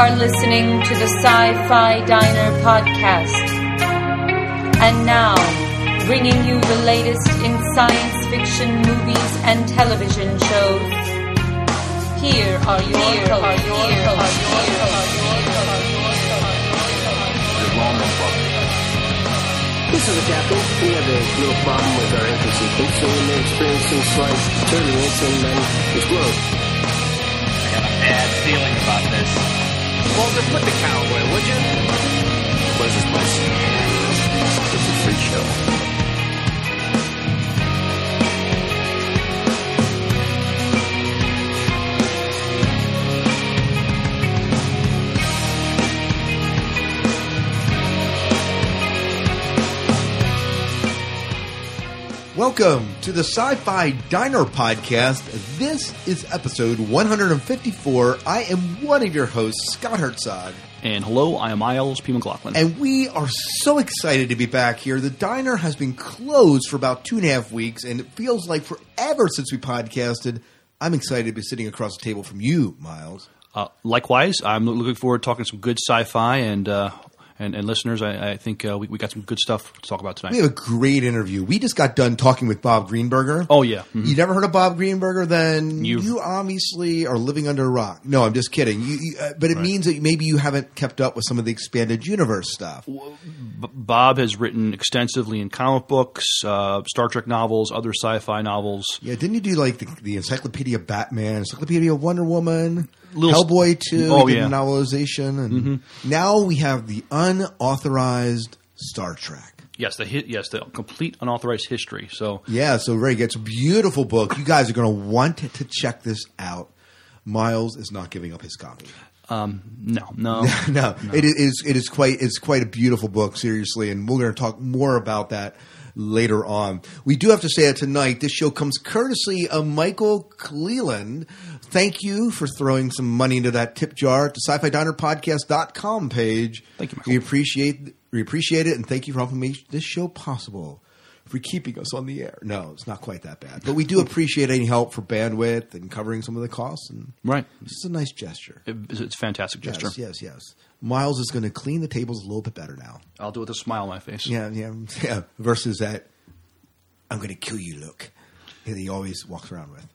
are listening to the Sci Fi Diner podcast. And now, bringing you the latest in science fiction movies and television shows. Here are your Here hosts. Are your Here hosts. Are your This is the captain. We have a little problem with our anchor sequence, so we may experience some slight turbulence and then explode. I got a bad feeling about this. Well, then put the cow away, would you? What is this place? It's a freak show. Welcome to the Sci Fi Diner Podcast. This is episode 154. I am one of your hosts, Scott Herzog. And hello, I am Miles P. McLaughlin. And we are so excited to be back here. The diner has been closed for about two and a half weeks, and it feels like forever since we podcasted. I'm excited to be sitting across the table from you, Miles. uh, likewise, I'm looking forward to talking some good sci-fi and uh, and, and listeners. I, I think uh, we, we got some good stuff to talk about tonight. We have a great interview. We just got done talking with Bob Greenberger. oh yeah, Mhm. You never heard of Bob Greenberger? Then You've- you obviously are living under a rock. No, I'm just kidding. You, you, uh, but it means that maybe you haven't kept up with some of the expanded universe stuff. B- Bob has written extensively in comic books, uh, Star Trek novels, other sci-fi novels. Yeah, didn't you do like the, the Encyclopedia Batman, Encyclopedia Wonder Woman, Little- Hellboy two, Oh, yeah. novelization, and now we have the unauthorized Star Trek. Yes, the hit. Yes, the complete unauthorized history. So Yeah, so very good. It's a beautiful book. You guys are going to want to check this out. Miles is not giving up his copy. um, no, no, no, it is it is quite it's quite a beautiful book, seriously, and we're going to talk more about that later on. We do have to say that tonight this show comes courtesy of Michael Cleland. Thank you for throwing some money into that tip jar at the sci-fi diner podcast.com page. Thank you, Michael. We appreciate we appreciate it and thank you for helping make this show possible. For keeping us on the air. No, it's not quite that bad. But we do appreciate any help for bandwidth and covering some of the costs and right. this is a nice gesture. It- it's a fantastic gesture. Yes, yes, yes. Miles is going to clean the tables a little bit better now. I'll do it with a smile on my face. Yeah, yeah, yeah. Versus that, I'm going to kill you look that he always walks around with.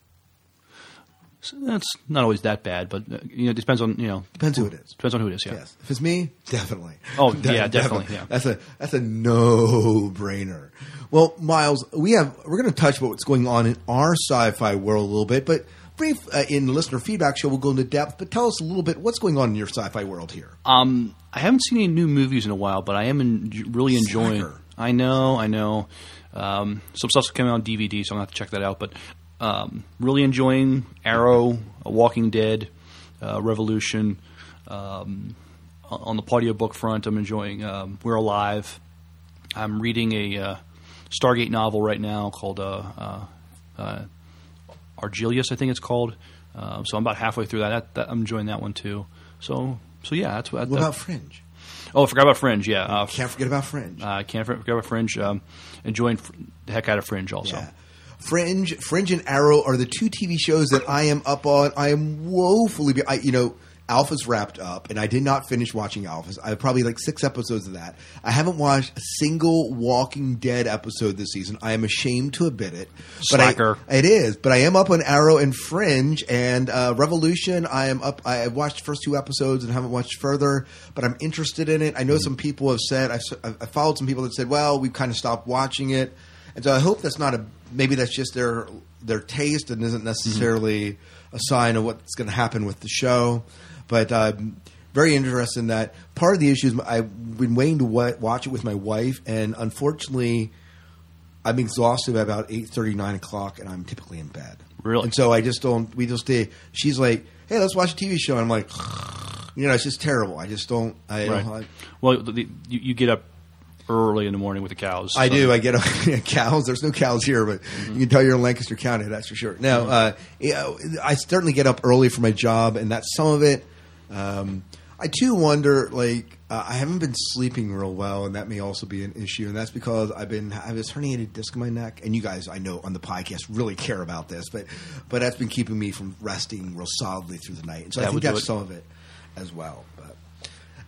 So that's not always that bad, but uh, you know, it depends on you know Depends who it is. depends on who it is. Yeah. Yes, if it's me, definitely. Oh, De- yeah, definitely, yeah. That's a that's a no brainer. Well, Miles, we have we're going to touch about what's going on in our sci-fi world a little bit, but brief uh, in the listener feedback show, we'll go into depth. But tell us a little bit what's going on in your sci-fi world here. Um, I haven't seen any new movies in a while, but I am en- really enjoying. Slacker. I know, I know. Um, some stuff's coming out on DVD, so I'm gonna have to check that out. But um, really enjoying Arrow, uh, Walking Dead, uh, Revolution. Um, on the audiobook front, I'm enjoying um, We're Alive. I'm reading a uh, Stargate novel right now called uh, uh, uh, Argelius, I think it's called. Um, so I'm about halfway through that. That, that. I'm enjoying that one too. So, so yeah, that's what. What that- about Fringe? Oh, I forgot about Fringe. Yeah, uh, Can't forget about Fringe. I can't forget about Fringe. Um, enjoying fr- the heck out of Fringe also. Yeah. Fringe, Fringe, and Arrow are the two TV shows that I am up on. I am woefully, be- I, you know, Alphas wrapped up, and I did not finish watching Alphas. I have probably like six episodes of that. I haven't watched a single Walking Dead episode this season. I am ashamed to admit it. But I- it is, but I am up on Arrow and Fringe and uh, Revolution. I am up. I have watched the first two episodes and haven't watched further, but I'm interested in it. I know some people have said I, I followed some people that said, "Well, we've kind of stopped watching it," and so I hope that's not a maybe that's just their their taste and isn't necessarily a sign of what's going to happen with the show. But um, very interested in that. Part of the issue is I've been waiting to wa- watch it with my wife, and unfortunately. I'm exhausted by about eight thirty, nine o'clock, and I'm typically in bed. Really? And so I just don't. We just stay. She's like, "Hey, let's watch a TV show," and I'm like, you know, it's just terrible. I just don't. I, Right. I, Well, the, you, you get up early in the morning with the cows. I so- do. I get a, cows. There's no cows here, but you can tell you're in Lancaster County. That's for sure. Now, uh, yeah, I certainly get up early for my job, and that's some of it. Um, I too wonder, like, uh, I haven't been sleeping real well, and that may also be an issue. And that's because I've been I have this herniated disc in my neck, and you guys, I know on the podcast, really care about this, but but that's been keeping me from resting real solidly through the night. And so That I think that's some of it. as well. But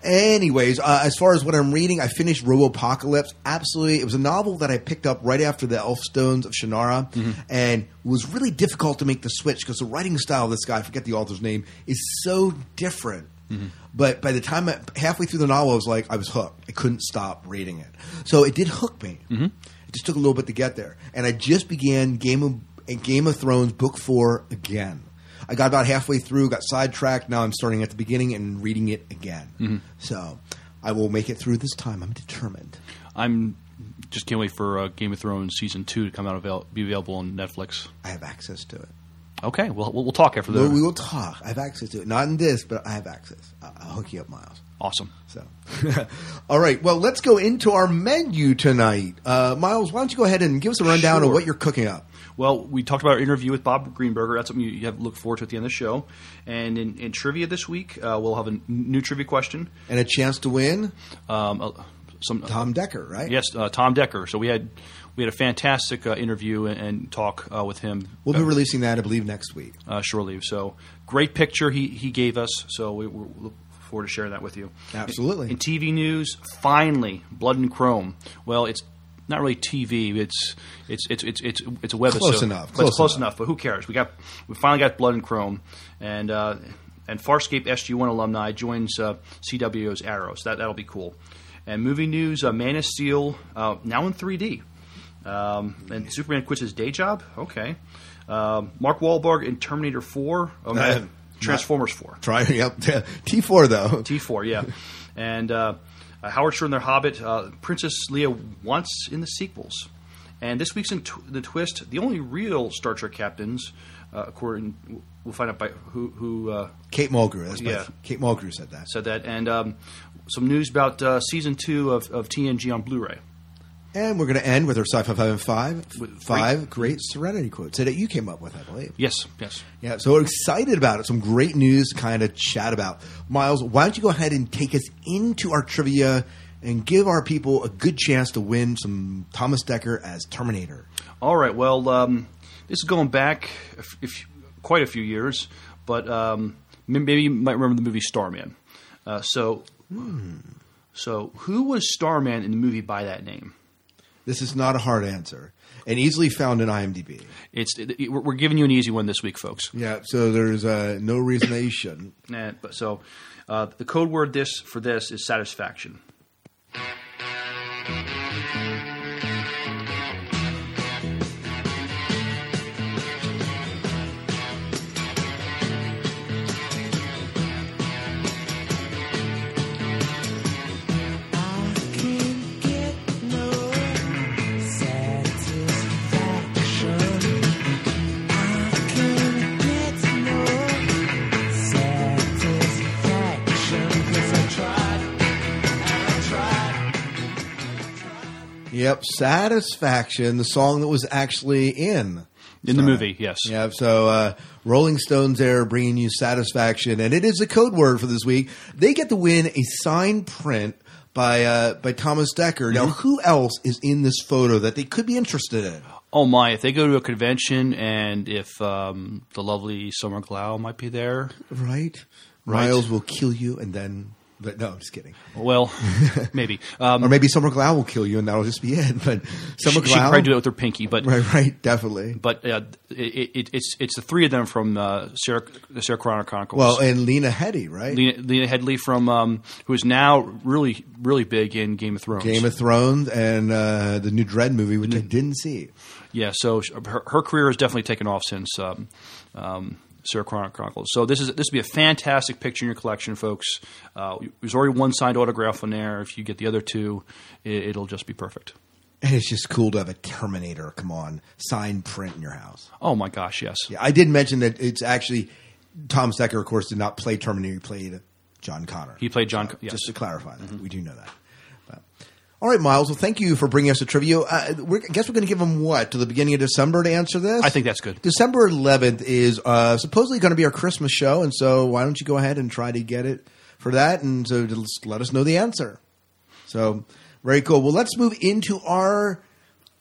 anyways, uh, as far as what I'm reading, I finished Robopocalypse. Absolutely, it was a novel that I picked up right after the Elfstones of Shannara, mm-hmm. and was really difficult to make the switch because the writing style of this guy, I forget the author's name, is so different. Mm-hmm. But by the time I, halfway through the novel, I was like, I was hooked. I couldn't stop reading it. So it did hook me. Mm-hmm. It just took a little bit to get there, and I just began Game of Game of Thrones book four again. I got about halfway through, got sidetracked. Now I'm starting at the beginning and reading it again. So I will make it through this time. I'm determined. I'm just can't wait for uh, Game of Thrones season two to come out avail- be available on Netflix. I have access to it. Okay, well we'll, we'll talk after the We will talk. I have access to it. Not in this, but I have access. I'll hook you up, Miles. awesome. So, all right. Well, let's go into our menu tonight. Uh, Miles, why don't you go ahead and give us a rundown of what you're cooking up? Well, we talked about our interview with Bob Greenberger. That's something you have to look forward to at the end of the show. And in, in trivia this week, uh, we'll have a new trivia question. And a chance to win Um, uh, some Tom Dekker, right? Yes, uh, Tom Dekker. So we had we had a fantastic uh, interview and, and talk uh, with him. We'll be releasing that, I believe, next week. uh, leave. So great picture he, he gave us. So we, we look forward to sharing that with you. Absolutely. In, in TV news, finally, Blood and Chrome. Well, it's not really TV. It's it's it's it's it's, it's a web Close enough, close close enough. enough. But who cares? We got we finally got Blood and Chrome, and uh, and Farscape SG One alumni joins uh, CW's Arrows. That that'll be cool. And movie news: uh, Man of Steel uh, now in 3D. Um, and Superman quits his day job. Okay. Um, Mark Wahlberg in Terminator 4. Oh, no, Uh, Transformers 4. Try yep. T4 though. T4, yeah. and uh, uh, Howard Shore in their Hobbit. Uh, Princess Leia once in the sequels. And this week's in tw- the twist, the only real Star Trek captains, uh, according we'll find out by who who uh, Kate Mulgrew. That's Yeah. Kate Mulgrew said that. said that, and um, some news about uh, season two of, of TNG on Blu-ray. And we're going to end with our sci-fi five and five five great Serenity quotes that you came up with, I believe. Yes, yes. Yeah, so we're excited about it. Some great news to kind of chat about. Miles, why don't you go ahead and take us into our trivia and give our people a good chance to win some Thomas Dekker as Terminator? All right. Well, um, this is going back a f- if, quite a few years, but um, maybe you might remember the movie Starman. Uh, so, so who was Starman in the movie by that name? This is not a hard answer and easily found in IMDb. It's it, it- we're giving you an easy one this week, folks. Yeah, so there's uh, no reason you shouldn't. Nah, but so uh, the code word this for this is satisfaction. Yep, Satisfaction, the song that was actually in In the movie, yes. Yeah, so uh, Rolling Stones there bringing you satisfaction, and it is a code word for this week. They get to win a signed print by uh, by Thomas Dekker. Now, Mm-hmm. who else is in this photo that they could be interested in? Oh my! If they go to a convention and if um, the lovely Summer Glau might be there, Right, Right. Miles will kill you, and then. But no, I'm just kidding. well, maybe. Um, Or maybe Summer Glau will kill you, and that'll just be it. But she, Summer she Glau, probably do it with her pinky, but right, right, definitely. but uh, it, it, it's it's the three of them from uh, Sarah, the Sarah Connor Chronicles. Well, and Lena Headey, right? Lena, Lena Headey from um, who is now really really big in Game of Thrones. Game of Thrones and uh, the new Dredd movie, which I didn't see. yeah, so her, her career has definitely taken off since um, um, Sarah Chronicles. So this is this would be a fantastic picture in your collection, folks. Uh, there's already one signed autograph on there. If you get the other two, it, it'll just be perfect. And it's just cool to have a Terminator, come on, signed print in your house. Oh my gosh, yes. Yeah, I did mention that it's actually Tom Dekker, of course, did not play Terminator. He played John Connor. He played John. Yes. Just to clarify that, we do know that. All right, Miles. Well, thank you for bringing us a trivia. Uh, we're, I guess we're going to give them what to the beginning of December to answer this. I think that's good. December 11th is uh, supposedly going to be our Christmas show, and so why don't you go ahead and try to get it for that, and so just let us know the answer. So very cool. Well, let's move into our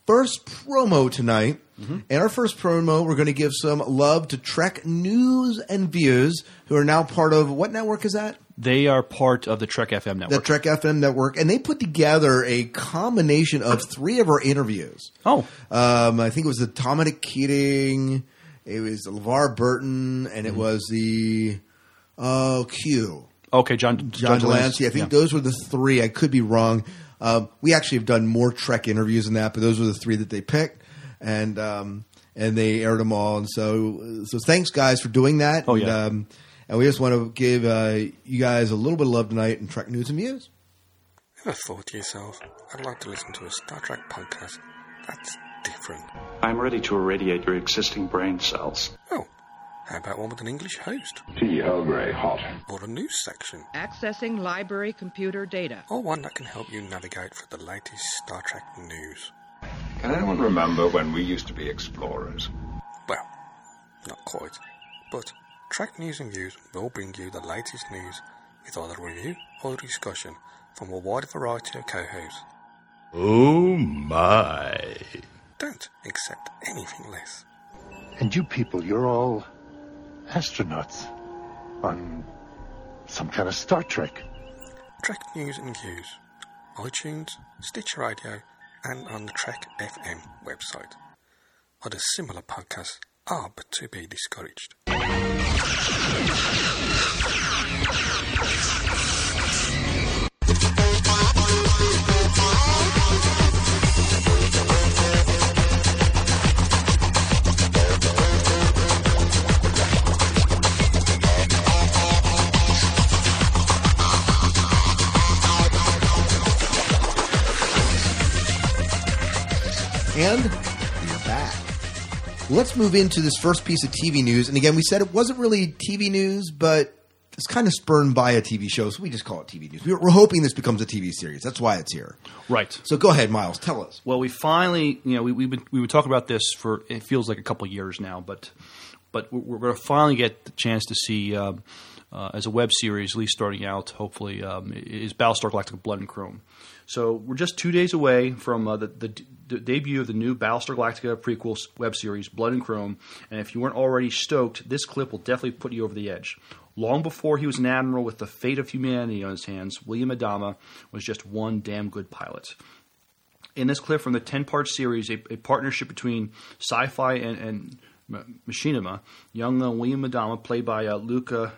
first promo tonight. And our first promo, we're going to give some love to Trek News and Views, who are now part of what network is that? They are part of the Trek FM network. the. Trek FM network, and they put together a combination of three of our interviews. oh, Um, I think it was the Dominic Keating, it was LeVar Burton, and it Mm-hmm. was the uh, Q. okay, John John de Lancie. I think yeah. those were the three. I could be wrong. Um, we actually have done more Trek interviews than that, but those were the three that they picked, and um, and they aired them all. And so, so thanks guys for doing that. Oh, and, yeah. um, and we just want to give uh, you guys a little bit of love tonight in Trek news and views. Ever thought to yourself, I'd like to listen to a Star Trek podcast that's different? I'm ready to irradiate your existing brain cells. Oh, how about one with an English host? Tea Earl Grey hot. Or a news section? Accessing library computer data. Or one that can help you navigate for the latest Star Trek news? Can anyone remember when we used to be explorers? Well, not quite. But Trek News and Views will bring you the latest news with either review or discussion from a wide variety of co-hosts. Oh my. Don't accept anything less. And you people, you're all astronauts on some kind of Star Trek. Trek News and Views, iTunes, Stitcher Radio, and on the Trek FM website. Other similar podcasts but to be discouraged. And. Let's move into this first piece of TV news. And again, we said it wasn't really TV news, but it's kind of spurned by a TV show, so we just call it TV news. We're, we're hoping this becomes a TV series. That's why it's here. Right. So go ahead, Miles. Tell us. Well, we finally, you know, we, we've been we've been talking about this for it feels like a couple years now, but but we're, we're going to finally get the chance to see um, uh, as a web series, at least starting out, hopefully, um, is Battlestar Galactica: Blood and Chrome. So we're just two days away from uh, the, the, the debut of the new Battlestar Galactica prequel web series, Blood and Chrome. And if you weren't already stoked, this clip will definitely put you over the edge. Long before he was an admiral with the fate of humanity on his hands, William Adama was just one damn good pilot in this clip from the 10 part series, a, a partnership between sci fi and, and Machinima, young uh, William Madama, played by uh, Luca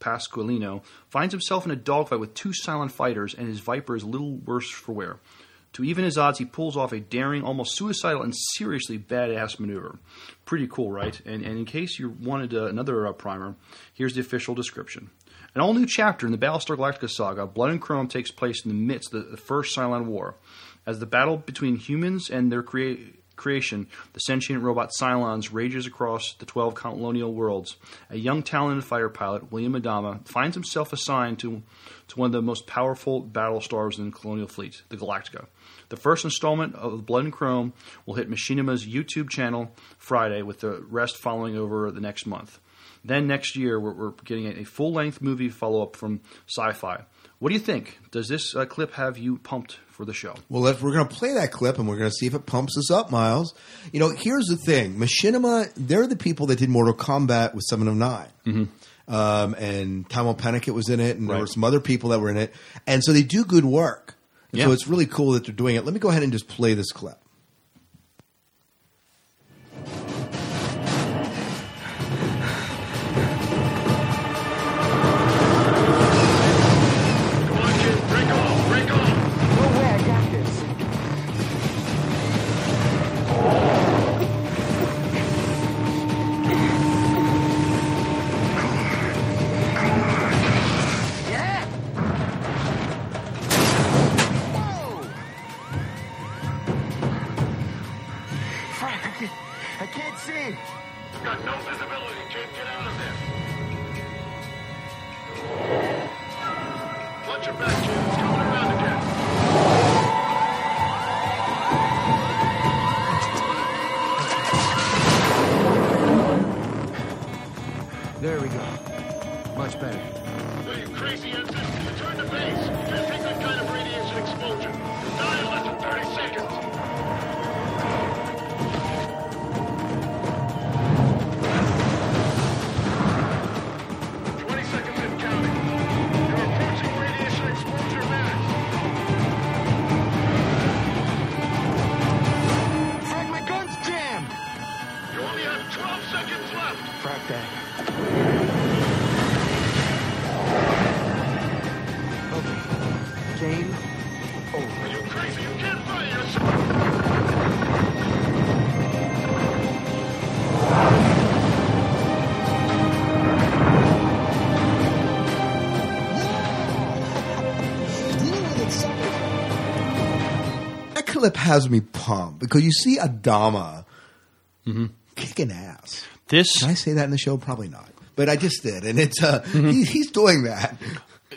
Pasqualino, finds himself in a dogfight with two silent fighters, and his Viper is little worse for wear. To even his odds, he pulls off a daring, almost suicidal, and seriously badass maneuver. Pretty cool, right? And, and in case you wanted uh, another uh, primer, here's the official description. An all new chapter in the Battlestar Galactica saga, Blood and Chrome takes place in the midst of the First Cylon War. As the battle between humans and their crea- creation, the sentient robot Cylons rages across the 12 colonial worlds. A young talented fighter pilot, William Adama, finds himself assigned to, to one of the most powerful battle stars in the colonial fleet, the Galactica. The first installment of Blood and Chrome will hit Machinima's YouTube channel Friday, with the rest following over the next month. Then next year, we're, we're getting a full length movie follow up from Sci Fi. What do you think? Does this uh, clip have you pumped for the show? Well, if we're going to play that clip and we're going to see if it pumps us up, Miles. You know, here's the thing: Machinima, they're the people that did Mortal Kombat with Seven of 9 Mm-hmm. um, and Tahmoh Penikett was in it, and there were some other people that were in it, and so they do good work. And So it's really cool that they're doing it. Let me go ahead and just play this clip. Clip has me pumped because you see Adama kicking ass. This Can I say that in the show? Probably not. But I just did, and it's uh, he, he's doing that.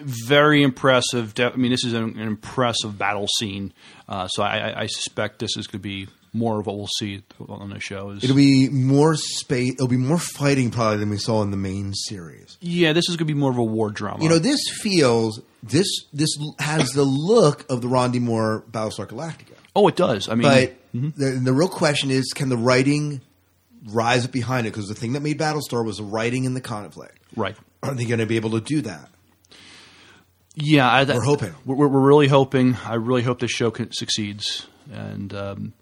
very impressive. I mean, this is an, impressive battle scene. Uh, so I, I- I suspect this is going to be more of what we'll see on the show. Is, It'll be more space. It'll be more fighting probably than we saw in the main series. yeah, this is going to be more of a war drama. You know, this feels this this has the look of the Ron D. Moore Battlestar Galactica. Oh, it does. I mean, But the, the real question is, can the writing rise up behind it? Because the thing that made Battlestar was the writing and the conflict. right. Are they going to be able to do that? Yeah, I, that, We're hoping. We're, we're really hoping. I really hope this show can, succeeds and um,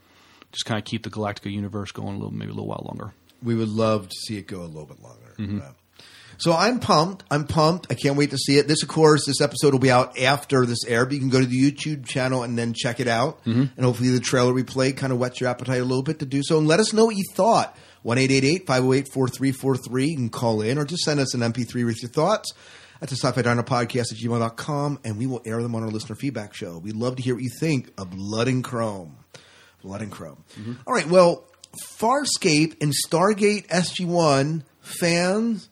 just kind of keep the Galactica universe going a little, maybe a little while longer. We would love to see it go a little bit longer. Uh, So I'm pumped. I'm pumped. I can't wait to see it. This, of course, this episode will be out after this air, but you can go to the YouTube channel and then check it out. Mm-hmm. And hopefully the trailer we played kind of whets your appetite a little bit to do so. And let us know what you thought. 1-888-508-4343. You can call in or just send us an MP3 with your thoughts at the sci-fi diner podcast at gmail.com and we will air them on our listener feedback show. We'd love to hear what you think of Blood and Chrome. Blood and Chrome. Mm-hmm. All right, well, Farscape and Stargate SG-1 fans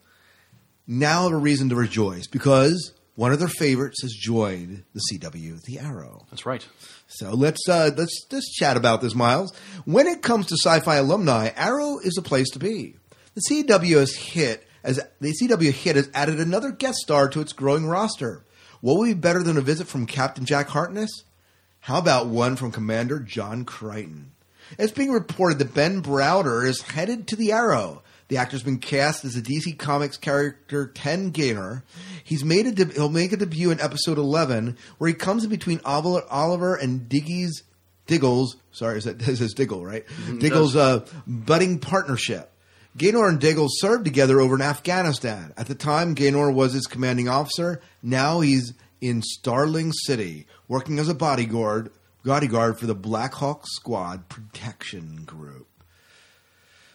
now have a reason to rejoice because one of their favorites has joined the CW, The Arrow. That's right. So let's uh, let's let's chat about this, Miles. When it comes to sci-fi alumni, Arrow is a place to be. The CW has hit as the CW hit has added another guest star to its growing roster. What would be better than a visit from Captain Jack Harkness? How about one from Commander John Crichton? It's being reported that Ben Browder is headed to the Arrow. The actor's been cast as the DC Comics character Ken Gaynor. He's made a de- he'll make a debut in episode eleven, where he comes in between Oliver, and Diggy's Diggle's. Sorry, is that this Diggle right? Diggle's uh, budding partnership. Gaynor and Diggle served together over in Afghanistan. At the time, Gaynor was his commanding officer. Now he's in Starling City, working as a bodyguard, bodyguard for the Black Hawk Squad Protection Group.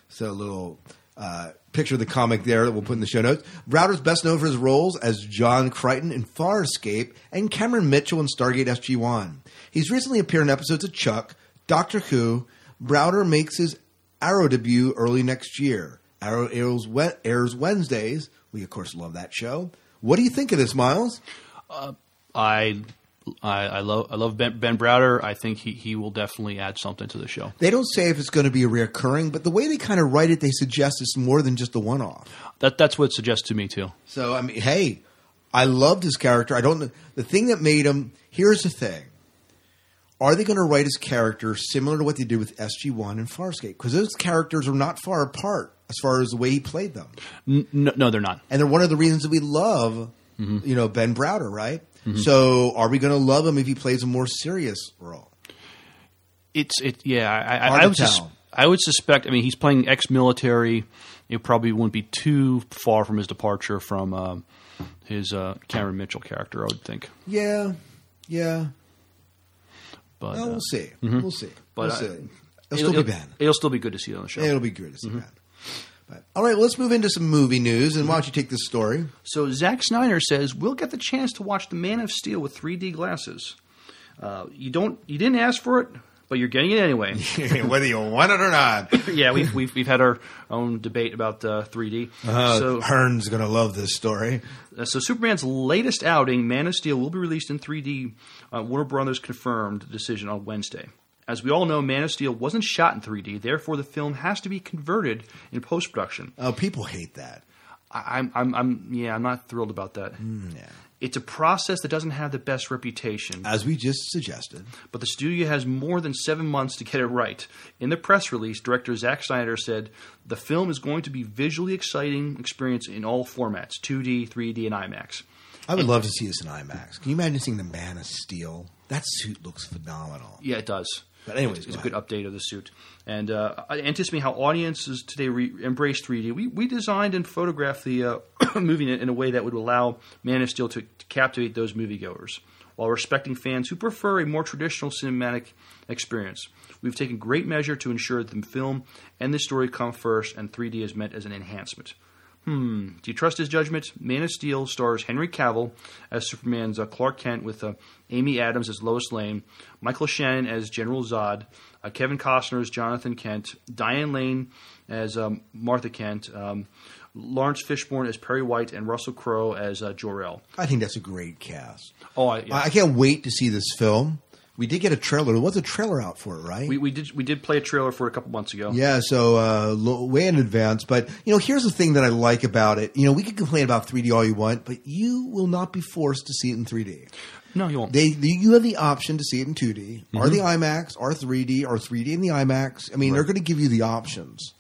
So a little uh, picture of the comic there that we'll put in the show notes. Browder's best known for his roles as John Crichton in Farscape and Cameron Mitchell in Stargate SG-1. He's recently appeared in episodes of Chuck, Doctor Who. Browder makes his Arrow debut early next year. Arrow airs, airs Wednesdays. We, of course, love that show. What do you think of this, Miles? I, I, I love I love Ben, ben Browder. I think he, he will definitely add something to the show. They don't say if it's going to be a reoccurring, but the way they kind of write it, they suggest it's more than just a one-off. That that's what it suggests to me too. So I mean, hey, I loved his character. I don't know the thing that made him. Here's the thing: Are they going to write his character similar to what they did with SG One and Farscape? Because those characters are not far apart as far as the way he played them, N- no, no, they're not. and they're one of the reasons that we love, mm-hmm. you know, Ben Browder, right? So, are we going to love him if he plays a more serious role? It's it. Yeah, I, I, I would sus- I would suspect. I mean, he's playing ex-military. It probably wouldn't be too far from his departure from um his uh, Cameron Mitchell character. I would think. Yeah, yeah. But Well, uh, see. mhm. We'll see. But we'll uh, see. It'll, it'll, still be it'll- Ben. It'll still be good to see it on the show. It'll be good to see Mhm. Ben. But, all right, let's move into some movie news. And why don't you take this story? So Zack Snyder says we'll get the chance to watch The Man of Steel with 3D glasses. Uh, you don't, you didn't ask for it, but you're getting it anyway. Whether you want it or not. yeah, we've, we've we've had our own debate about uh, 3D. Uh, so Hearn's going to love this story. Uh, so Superman's latest outing, Man of Steel, will be released in 3D. Uh, Warner Brothers confirmed the decision on Wednesday. As we all know, Man of Steel wasn't shot in 3D, therefore the film has to be converted in post production. Oh, people hate that. I'm, I'm, I'm, yeah, I'm not thrilled about that. Hmm, yeah. It's a process that doesn't have the best reputation. As we just suggested. But the studio has more than seven months to get it right. In the press release, director Zack Snyder said the film is going to be visually exciting experience in all formats: 2D, 3D, and IMAX. I would love to see this in IMAX. Can you imagine seeing the Man of Steel? That suit looks phenomenal. Yeah, it does. But anyways, it's, it's a good update of the suit. And uh, anticipating how audiences today re- embrace 3D, we, we designed and photographed the uh, movie in, in a way that would allow Man of Steel to, to captivate those moviegoers while respecting fans who prefer a more traditional cinematic experience. We've taken great measure to ensure that the film and the story come first, and 3D is meant as an enhancement. Hmm. Do you trust his judgment? Man of Steel stars Henry Cavill as Superman's uh, Clark Kent with uh, Amy Adams as Lois Lane, Michael Shannon as General Zod, uh, Kevin Costner as Jonathan Kent, Diane Lane as um, Martha Kent, um, Laurence Fishburne as Perry White, and Russell Crowe as uh, Jor-El. I think that's a great cast. Oh, I, yeah. I I can't wait to see this film. We did get a trailer. There was a trailer out for it, right? we, we did we did play a trailer for it a couple months ago. Yeah, so uh, way in advance. But you know, here's the thing that I like about it. You know, we can complain about 3D all you want, but you will not be forced to see it in 3D. No, you won't. They, you have the option to see it in 2D, or Mhm. the IMAX, or 3D, or 3D in the IMAX. I mean, they're going to give you the options.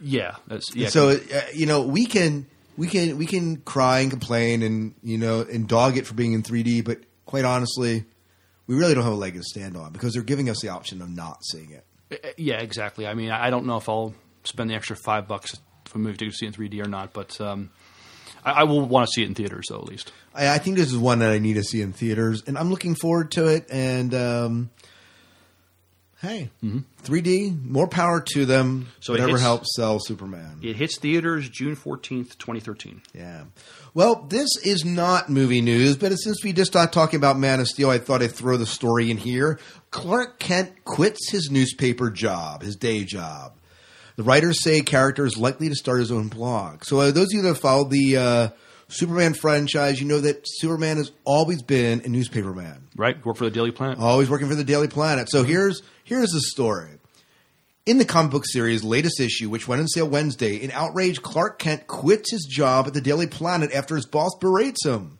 Yeah, yeah. So uh, you know, we can we can we can cry and complain and you know and dog it for being in 3D, but quite honestly, we really don't have a leg to stand on because they're giving us the option of not seeing it. Uh, Yeah, exactly. I mean, I I don't know if I'll spend the extra five bucks for a movie to see it in 3D or not, but um, I, I will want to see it in theaters though, at least. I, I think this is one that I need to see in theaters, and I'm looking forward to it. And um, hey, 3D, more power to them. So it whatever hits- helps sell Superman. It hits theaters June fourteenth, twenty thirteen. Yeah. Well, this is not movie news, but since we just started talking about Man of Steel, I thought I'd throw the story in here. Clark Kent quits his newspaper job, his day job. The writers say character is likely to start his own blog. So, uh, those of you that have followed the uh, Superman franchise, you know that Superman has always been a newspaper man, Right, work for the Daily Planet. always working for the Daily Planet. So here's here's the story. In the comic book series' latest issue, which went on sale Wednesday, in outrage, Clark Kent quits his job at the Daily Planet after his boss berates him.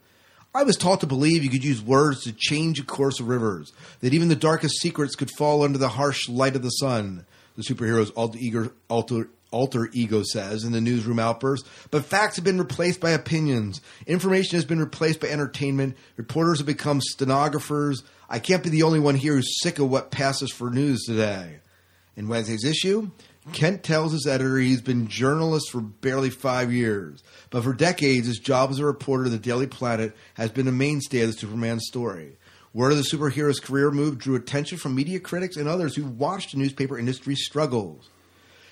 I was taught to believe you could use words to change the course of rivers, that even the darkest secrets could fall under the harsh light of the sun, the superhero's alter ego, alter, alter ego says in the newsroom outburst. But facts have been replaced by opinions. Information has been replaced by entertainment. Reporters have become stenographers. I can't be the only one here who's sick of what passes for news today. In Wednesday's issue, Kent tells his editor he's been journalist for barely five years, but for decades his job as a reporter of the Daily Planet has been a mainstay of the Superman story. Word of the superhero's career move drew attention from media critics and others who watched the newspaper industry struggles.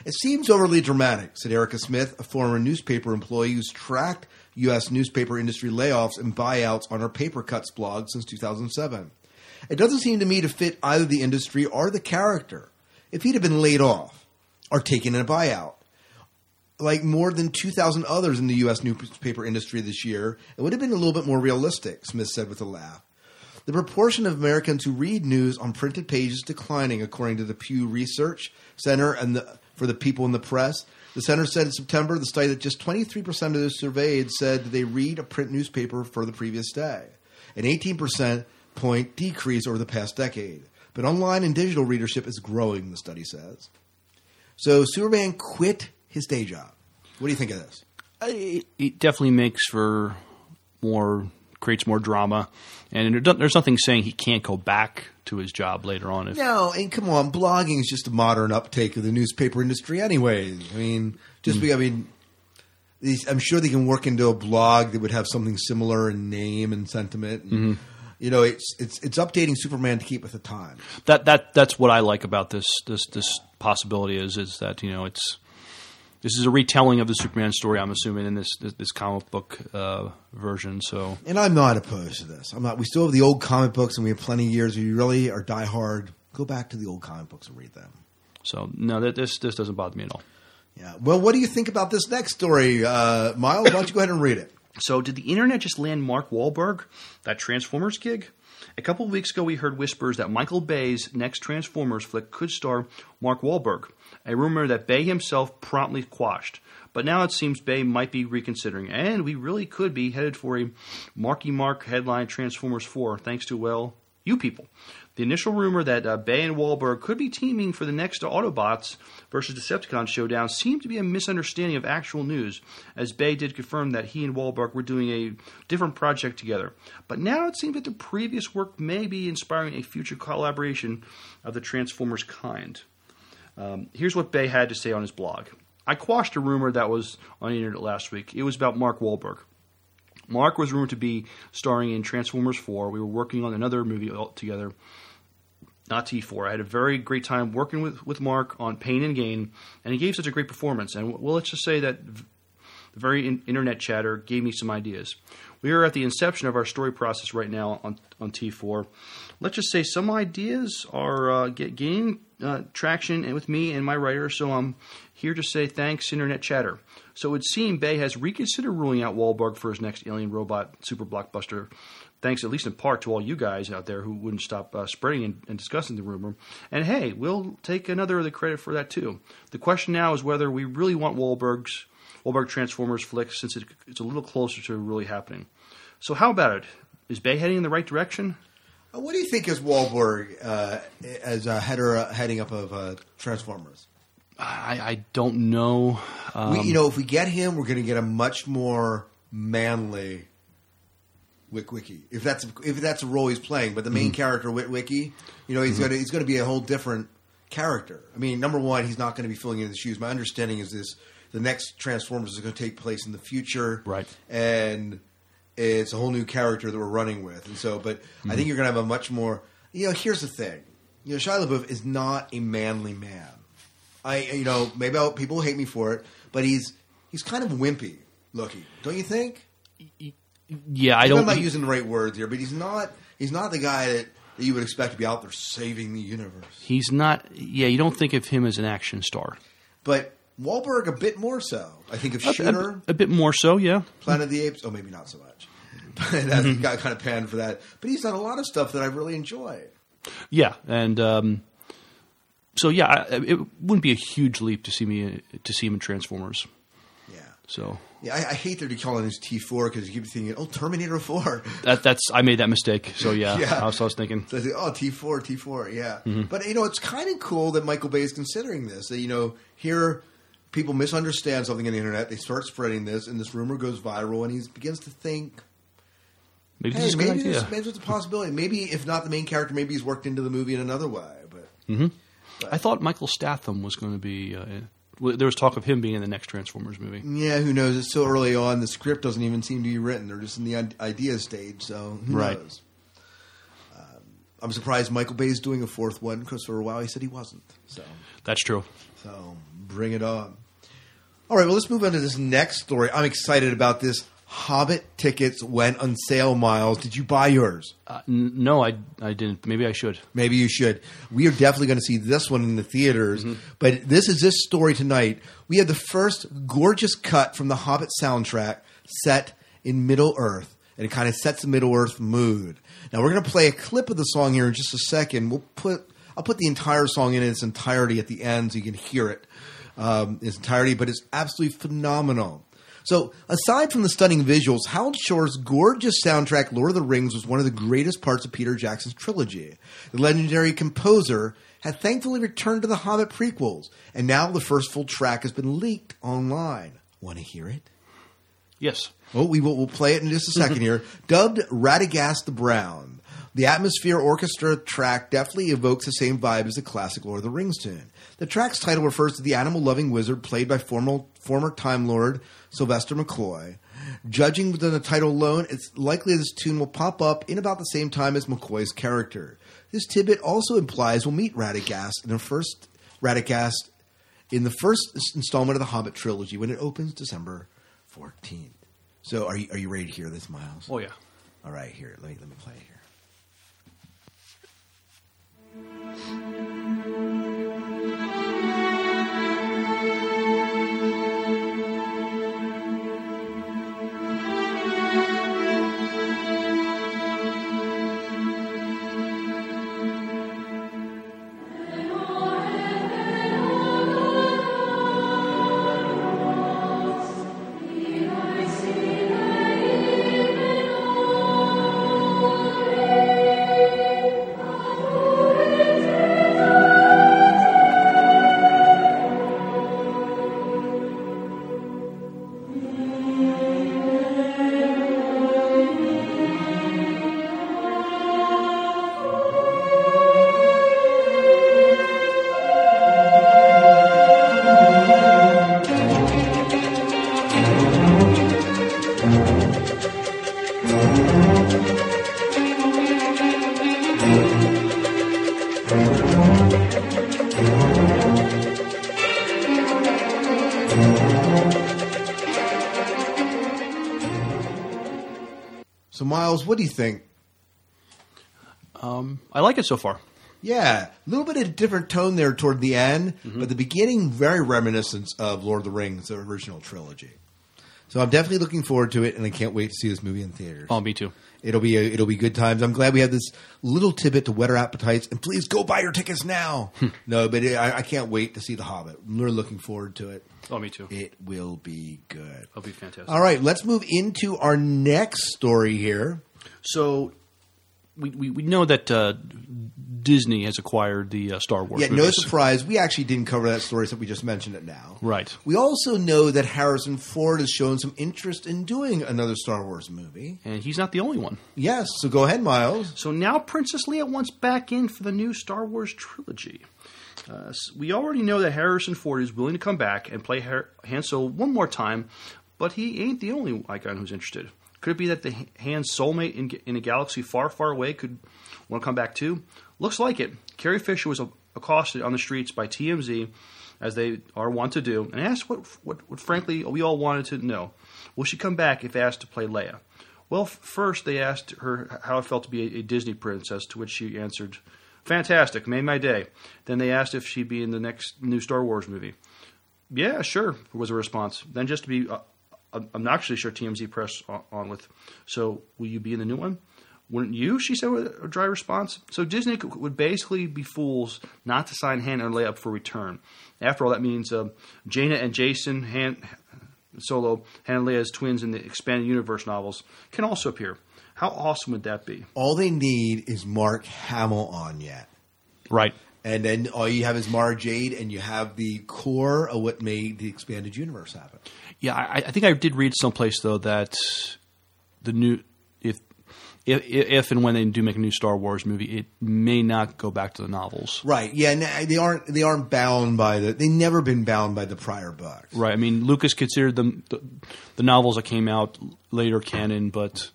It seems overly dramatic, said Erica Smith, a former newspaper employee who's tracked U.S. newspaper industry layoffs and buyouts on her Paper Cuts blog since 2007. It doesn't seem to me to fit either the industry or the character. If he'd have been laid off or taken in a buyout, like more than 2,000 others in the U.S. newspaper industry this year, it would have been a little bit more realistic, Smith said with a laugh. The proportion of Americans who read news on printed pages declining, according to the Pew Research Center and the, for the People in the Press. The center said in September, the study that just 23% of those surveyed said they read a print newspaper for the previous day, an 18% point decrease over the past decade. But online and digital readership is growing, the study says. So Superman quit his day job. What do you think of this? It, it definitely makes for more creates more drama, and there's nothing saying he can't go back to his job later on. If No, and come on, blogging is just a modern uptake of the newspaper industry, anyways. I mean, just be, I mean, these, I'm sure they can work into a blog that would have something similar in name and sentiment. And, Mhm. You know, it's it's it's updating Superman to keep with the time. that that that's what I like about this this this possibility is is that you know it's this is a retelling of the Superman story. I'm assuming in this this, this comic book uh, version. So And I'm not opposed to this. I'm not. We still have the old comic books, and we have plenty of years. If you really are diehard, go back to the old comic books and read them. so no, that this this doesn't bother me at all. Yeah. Well, what do you think about this next story, uh, Miles? Why don't you go ahead and read it? So, did the internet just land Mark Wahlberg, that Transformers gig? A couple of weeks ago, we heard whispers that Michael Bay's next Transformers flick could star Mark Wahlberg, a rumor that Bay himself promptly quashed. But now it seems Bay might be reconsidering, and we really could be headed for a Marky Mark headline Transformers 4, thanks to, well, you people. The initial rumor that uh, Bay and Wahlberg could be teaming for the next Autobots versus Decepticons showdown seemed to be a misunderstanding of actual news, as Bay did confirm that he and Wahlberg were doing a different project together. But now it seems that the previous work may be inspiring a future collaboration of the Transformers kind. Um, here's what Bay had to say on his blog. I quashed a rumor that was on the internet last week. It was about Mark Wahlberg. Mark was rumored to be starring in Transformers 4. We were working on another movie together, not T4. I had a very great time working with, with Mark on Pain and Gain, and he gave such a great performance. And well, let's just say that the very in- internet chatter gave me some ideas. We are at the inception of our story process right now on, on T4. Let's just say some ideas are uh, get, gaining uh, traction and with me and my writer, so I'm here to say thanks, internet chatter. So it would seem Bay has reconsidered ruling out Wahlberg for his next alien robot super blockbuster, thanks at least in part to all you guys out there who wouldn't stop uh, spreading and, and discussing the rumor. And hey, we'll take another of the credit for that too. The question now is whether we really want Wahlberg's Wahlberg Transformers flick since it, it's a little closer to really happening. So how about it? Is Bay heading in the right direction? Uh, What do you think is Wahlberg uh, as a header uh, heading up of uh, Transformers? I, I don't know. Um, we, you know, if we get him, we're going to get a much more manly Witwicky. If that's if that's a role he's playing, but the main Mhm. character Witwicky, you know, he's Mhm. going to he's going to be a whole different character. I mean, number one, he's not going to be filling in the shoes. My understanding is this: the next Transformers is going to take place in the future, right? And it's a whole new character that we're running with, and so. But I Mhm. think you're going to have a much more. You know, here's the thing: you know, Shia LaBeouf is not a manly man. I, you know, maybe I'll, people hate me for it, but he's he's kind of wimpy looking, don't you think? Yeah, I don't. I'm not using the right words here, but he's not. He's not the guy that, that you would expect to be out there saving the universe. He's not. Yeah, you don't think of him as an action star. But Wahlberg a bit more so. I think of A- a- Shooter, a, bit more so. Yeah. Planet of the Apes. Oh, maybe not so much. He got kind of panned for that. But he's done a lot of stuff that I really enjoy. Yeah, and um, so yeah, it wouldn't be a huge leap to see me to see him in Transformers. Yeah. So Yeah, I, I hate that he calling his T four because you keep thinking, oh, Terminator four. that that's I made that mistake. So yeah, Yeah. I was, I was thinking. So I think, oh, T four, T four, yeah. Mhm. But you know, it's kind of cool that Michael Bay is considering this. That you know, here people misunderstand something on the internet, they start spreading this, and this rumor goes viral, and he begins to think, Maybe hey, this is a good maybe this, maybe it's a possibility. Maybe if not the main character, maybe he's worked into the movie in another way. But hmm I thought Michael Statham was going to be. Uh, there was talk of him being in the next Transformers movie. yeah, who knows? It's so early on; the script doesn't even seem to be written. They're just in the idea stage. So who Right. knows? I'm surprised Michael Bay is doing a fourth one because for a while he said he wasn't. So That's true. So bring it on. All right, well, let's move on to this next story. I'm excited about this. Hobbit tickets went on sale, Miles. Did you buy yours? Uh, n- no, I I didn't. Maybe I should. Maybe you should. We are definitely going to see this one in the theaters. Mm-hmm. But this is this story tonight. We have the first gorgeous cut from the Hobbit soundtrack set in Middle Earth. And it kind of sets the Middle Earth mood. Now we're going to play a clip of the song here in just a second. We'll put I'll put the entire song in its entirety at the end so you can hear it um, in its entirety. But it's absolutely phenomenal. So, aside from the stunning visuals, Howard Shore's gorgeous soundtrack, Lord of the Rings, was one of the greatest parts of Peter Jackson's trilogy. The legendary composer had thankfully returned to the Hobbit prequels, and now the first full track has been leaked online. Want to hear it? Yes. Oh, we will we'll play it in just a second here. Dubbed Radagast the Brown. The Atmosphere Orchestra track definitely evokes the same vibe as the classic Lord of the Rings tune. The track's title refers to the animal loving wizard played by former, former Time Lord Sylvester McCoy. Judging within the title alone, it's likely this tune will pop up in about the same time as McCoy's character. This tidbit also implies we'll meet Radagast in the first Radagast in the first installment of the Hobbit trilogy when it opens December 14th. So, are you are you ready to hear this, Miles? Oh yeah. All right, here. Let me let me play it here. What do you think? Um, I like it so far. Yeah, a little bit of a different tone there toward the end, but the beginning very reminiscent of Lord of the Rings, the original trilogy. So I'm definitely looking forward to it, and I can't wait to see this movie in theaters. Oh, me too. It'll be a, it'll be good times. I'm glad we have this little tidbit to whet our appetites, and please go buy your tickets now. no, but it, I, I can't wait to see The Hobbit. We're looking forward to it. Oh, me too. It will be good. It'll be fantastic. All right, let's move into our next story here. So we, we, we know that uh, Disney has acquired the uh, Star Wars. Yeah, no surprise. We actually didn't cover that story, so we just mentioned it now. Right. We also know that Harrison Ford has shown some interest in doing another Star Wars movie. And he's not the only one. Yes, so go ahead, Miles. So now Princess Leia wants back in for the new Star Wars trilogy. Uh, we already know that Harrison Ford is willing to come back and play Har- Han Solo one more time, but he ain't the only icon who's interested. Could it be that the H- Han's soulmate in, in a galaxy far, far away could want to come back too? Looks like it. Carrie Fisher was accosted on the streets by TMZ, as they are wont to do, and asked what, what, what frankly we all wanted to know. Will she come back if asked to play Leia? Well, first they asked her how it felt to be a, Disney princess, to which she answered, "Fantastic, made my day." Then they asked if she'd be in the next new Star Wars movie. Yeah, sure, was a response. Then just to be uh, uh, actually sure, TMZ press on, on with, "So will you be in the new one?" Wouldn't you? She said with a dry response. So Disney would basically be fools not to sign Han and Leia up for return. After all, that means uh, Jaina and Jacen, Han, Solo, Han and Leia's twins in the expanded universe novels, can also appear. How awesome would that be? All they need is Mark Hamill on yet. Right. And then all you have is Mara Jade, and you have the core of what made the expanded universe happen. Yeah, I, I think I did read someplace though that the new if if if and when they do make a new Star Wars movie, it may not go back to the novels. Right? Yeah, they aren't they aren't bound by the. they've never been bound by the prior books. Right. I mean, Lucas considered them the, the novels that came out later canon, but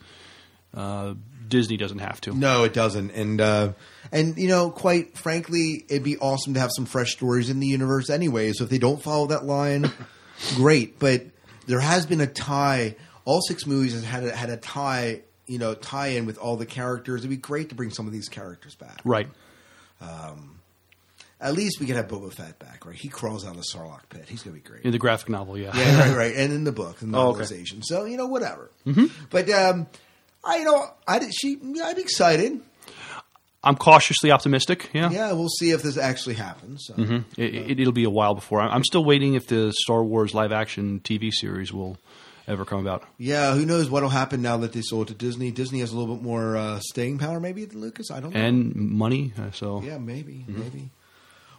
uh, Disney doesn't have to. No, it doesn't. And uh, and you know, quite frankly, it'd be awesome to have some fresh stories in the universe anyway. So if they don't follow that line, great. But there has been a tie. All six movies has had a, had a tie. You know, tie in with all the characters. It'd be great to bring some of these characters back. Right. Um, at least we could have Boba Fett back, right? He crawls out of the Sarlacc pit. He's gonna be great. In the graphic novel, yeah. Yeah, right, right. And in the book, the Oh, okay. novelization. So you know, whatever. Mhm. But um, I, you know, I did- she, I'm excited. I'm cautiously optimistic. Yeah. Yeah, we'll see if this actually happens. So. hmm It, it, it'll be a while before. I'm still waiting if the Star Wars live action TV series will ever come about. Yeah, who knows what'll happen now that they sold it to Disney? Disney has a little bit more uh, staying power, maybe than Lucas. I don't know. And money. uh, So yeah, maybe, Mhm. maybe.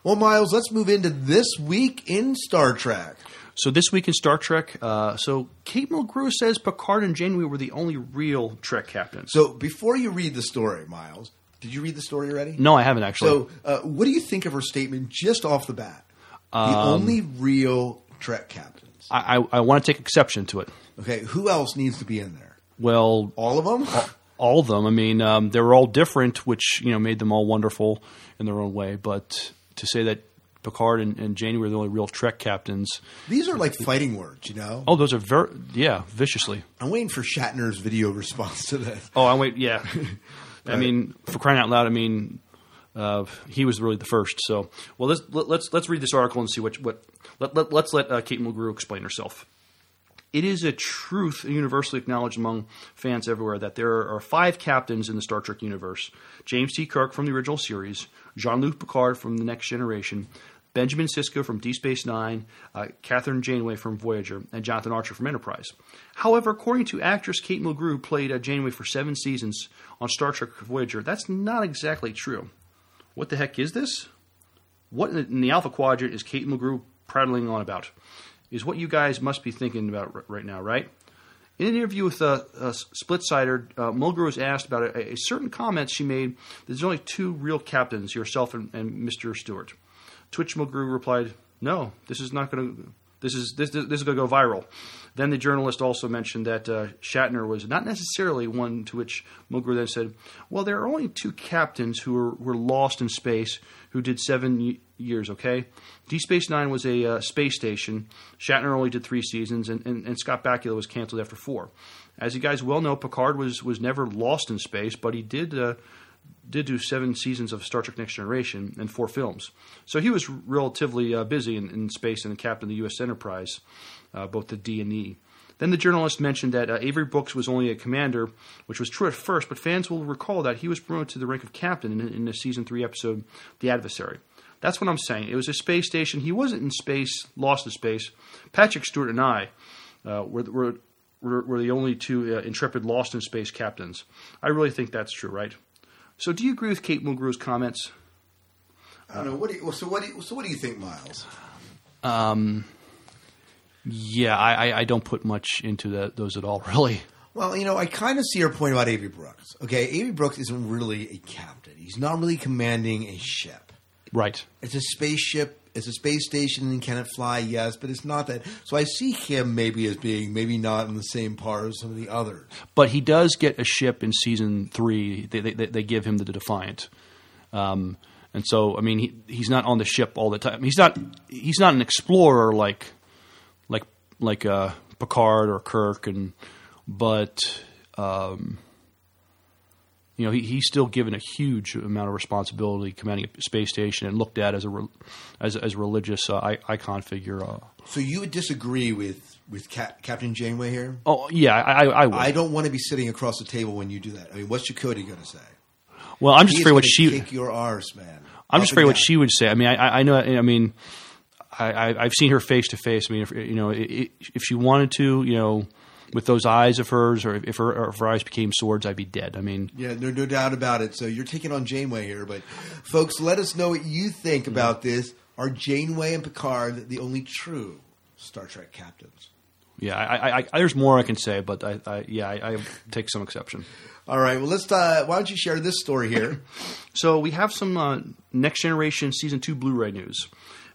Well, Miles, let's move into this week in Star Trek. So this week in Star Trek, uh, so Kate Mulgrew says Picard and Janeway were the only real Trek captains. So before you read the story, Miles, did you read the story already? No, I haven't actually. So, uh, what do you think of her statement just off the bat? The Um, only real Trek captains. I, I, I want to take exception to it. Okay, who else needs to be in there? Well, all of them. All, all of them. I mean, um, they were all different, which you know made them all wonderful in their own way. But to say that Picard and, and Janeway were the only real Trek captains. These are like fighting words, you know. Oh, those are very yeah, viciously. I'm waiting for Shatner's video response to this. Oh, I wait. Yeah, I mean, for crying out loud, I mean, uh, he was really the first. So, well, let's let, let's let's read this article and see what what let, let, let's let uh, Kate Mulgrew explain herself. It is a truth universally acknowledged among fans everywhere that there are five captains in the Star Trek universe: James T. Kirk from the original series, Jean-Luc Picard from the Next Generation, Benjamin Sisko from Deep Space Nine, uh, Kathryn Janeway from Voyager, and Jonathan Archer from Enterprise. However, according to actress Kate Mulgrew, who played uh, Janeway for seven seasons on Star Trek Voyager, that's not exactly true. What the heck is this? What in the, Alpha Quadrant is Kate Mulgrew prattling on about? Is what you guys must be thinking about right now, right? In an interview with uh, uh, Splitsider, uh, Mulgrew was asked about a, a certain comment she made there's only two real captains, yourself and, and Mr. Stewart. To Mulgrew replied, No, this is not going to This is this this is going to go viral. Then the journalist also mentioned that uh, Shatner was not necessarily one to which Mulgrew then said, "Well, there are only two captains who were, were lost in space who did seven y- years. Okay, D Space Nine was a uh, space station. Shatner only did three seasons, and, and, and Scott Bakula was canceled after four. As you guys well know, Picard was was never lost in space, but he did." Uh, did do seven seasons of Star Trek Next Generation and four films. So he was relatively uh, busy in, in, space and the captain of the U.S. Enterprise, uh, both the D and E. Then the journalist mentioned that uh, Avery Brooks was only a commander, which was true at first, but fans will recall that he was promoted to the rank of captain in, in the season three episode The Adversary. That's what I'm saying. It was a space station. He wasn't in space, lost in space. Patrick Stewart and I uh, were, were, were, the only two uh, intrepid lost in space captains. I really think that's true, right? So, do you agree with Kate Mulgrew's comments? I don't know. What do you, so what do you, so what do you think, Miles? Um, yeah, I, I, I don't put much into that, those at all, really. Well, you know, I kind of see your point about Avery Brooks. Okay, Avery Brooks isn't really a captain. He's not really commanding a ship. Right. It's a spaceship. It's a space station and can it fly? Yes, but it's not that. So I see him maybe as being maybe not in the same par as some of the others. But he does get a ship in season three. They, they, they give him the Defiant. Um, and so, I mean, he, he's not on the ship all the time. He's not. He's not an explorer like, like, like uh, Picard or Kirk, and but um, you know, he, he's still given a huge amount of responsibility commanding a space station and looked at as a re, as, as a religious uh, icon figure. Uh. So you would disagree with with Cap- Captain Janeway here? Oh yeah, I I, would. I don't want to be sitting across the table when you do that. I mean, what's Chakotay going to say? Well, I'm just afraid what she kick your arse, man. I'm just afraid what she would say. I mean, I, I know. I mean, I, I, I've seen her face to face. I mean, if, you know, i- i- if she wanted to, you know, with those eyes of hers, or if her, or if her eyes became swords, I'd be dead. I mean, Yeah, no, no doubt about it. So you're taking on Janeway here, but folks, let us know what you think about this. Are Janeway and Picard the only true Star Trek captains? yeah, I, I, I, there's more I can say, but I, I yeah, I, I take some exception. All right, well, let's. Uh, why don't you share this story here? So we have some uh, next generation season two Blu-ray news.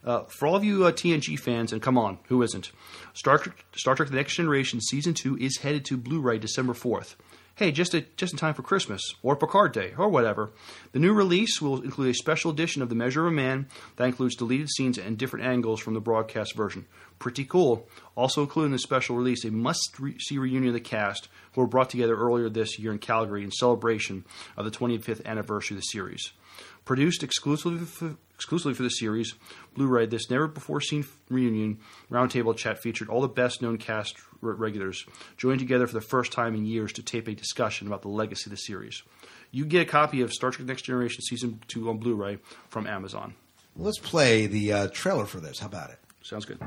Uh, for all of you uh, TNG fans, and come on, who isn't? Star Trek, Star Trek: The Next Generation season two is headed to Blu-ray December fourth. Hey, just a, just in time for Christmas or Picard Day or whatever. The new release will include a special edition of The Measure of a Man that includes deleted scenes and different angles from the broadcast version. Pretty cool. Also included in the special release a must-see reunion of the cast who were brought together earlier this year in Calgary in celebration of the 25th anniversary of the series. Produced exclusively for, exclusively for the series, Blu-ray, this never-before-seen reunion roundtable chat featured all the best-known cast re- regulars joined together for the first time in years to tape a discussion about the legacy of the series. You can get a copy of Star Trek: Next Generation Season Two on Blu-ray from Amazon. Let's play the uh, trailer for this. How about it? Sounds good.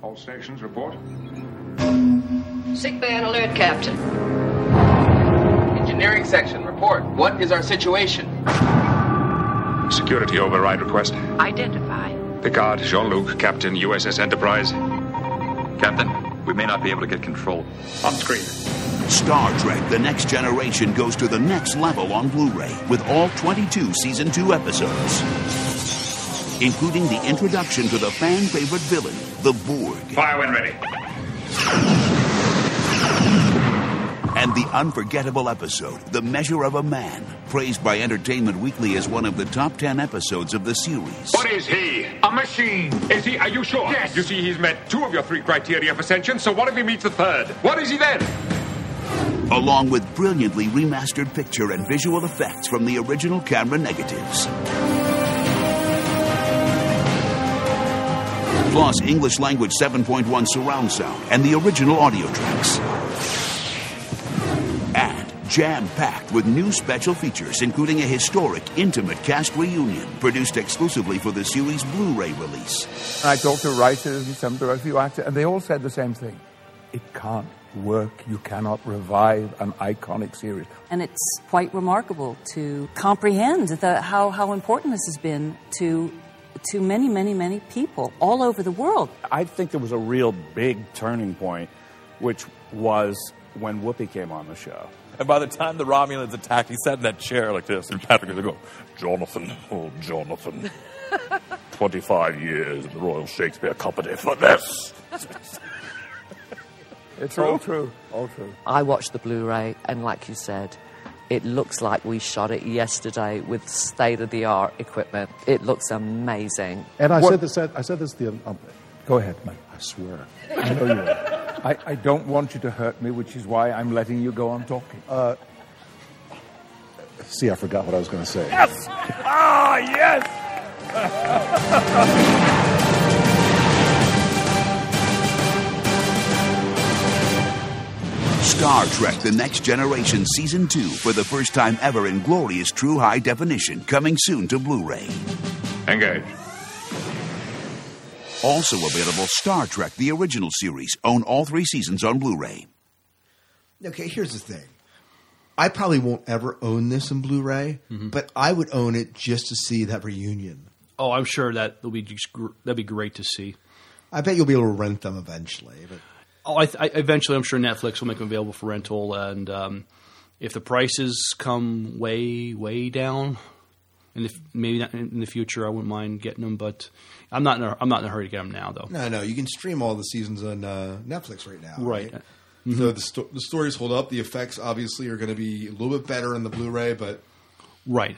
All stations report. Sick bay and alert, Captain. Engineering section, report. What is our situation? Security override request. Identify. Picard, Jean-Luc, Captain, USS Enterprise. Captain, we may not be able to get control. On screen. Star Trek The Next Generation goes to the next level on Blu ray with all 22 Season 2 episodes, including the introduction to the fan favorite villain, the Borg, Fire when ready. And the unforgettable episode, The Measure of a Man, praised by Entertainment Weekly as one of the top 10 episodes of the series. What is he? A machine. Is he? Are you sure? Yes. You see, he's met two of your three criteria for sentience, so what if he meets the third? What is he then? along with brilliantly remastered picture and visual effects from the original camera negatives. Plus, English language 7.1 surround sound and the original audio tracks. And jam packed with new special features, including a historic, intimate cast reunion produced exclusively for the series Blu ray release. I talked to writers and some to a few actors, and they all said the same thing. It can't work. You cannot revive an iconic series. And it's quite remarkable to comprehend the, how, how important this has been to, to many, many, many people all over the world. I think there was a real big turning point, which was when Whoopi came on the show. And by the time the Romulans attacked, he sat in that chair like this, and Patrick was going, Jonathan, oh, Jonathan. 25 years in the Royal Shakespeare Company for this. It's all true. All true. I watched the Blu ray, and like you said, it looks like we shot it yesterday with state of the art equipment. It looks amazing. And I What- said this. I said this the. Um, Go ahead, Mike. I swear. I know you will. I, I don't want you to hurt me, which is why I'm letting you go on talking. Uh, see, I forgot what I was going to say. Yes! Ah, yes! Star Trek The Next Generation Season 2 for the first time ever in glorious true high definition, coming soon to Blu ray. Engage. Also available Star Trek The Original Series. Own all three seasons on Blu ray. Okay, here's the thing. I probably won't ever own this in Blu-ray, but I would own it just to see that reunion. Oh, I'm sure that will be just, gr- that'd be great to see. I bet you'll be able to rent them eventually. But Oh, I, I, eventually, I'm sure Netflix will make them available for rental, and um, if the prices come way, way down, and if maybe not in the future, I wouldn't mind getting them. But I'm not in a, I'm not in a hurry to get them now, though. no, no, you can stream all the seasons on uh, Netflix right now. Right. Right. Mhm. So the, sto- the stories hold up. The effects obviously are going to be a little bit better in the Blu-ray, but right.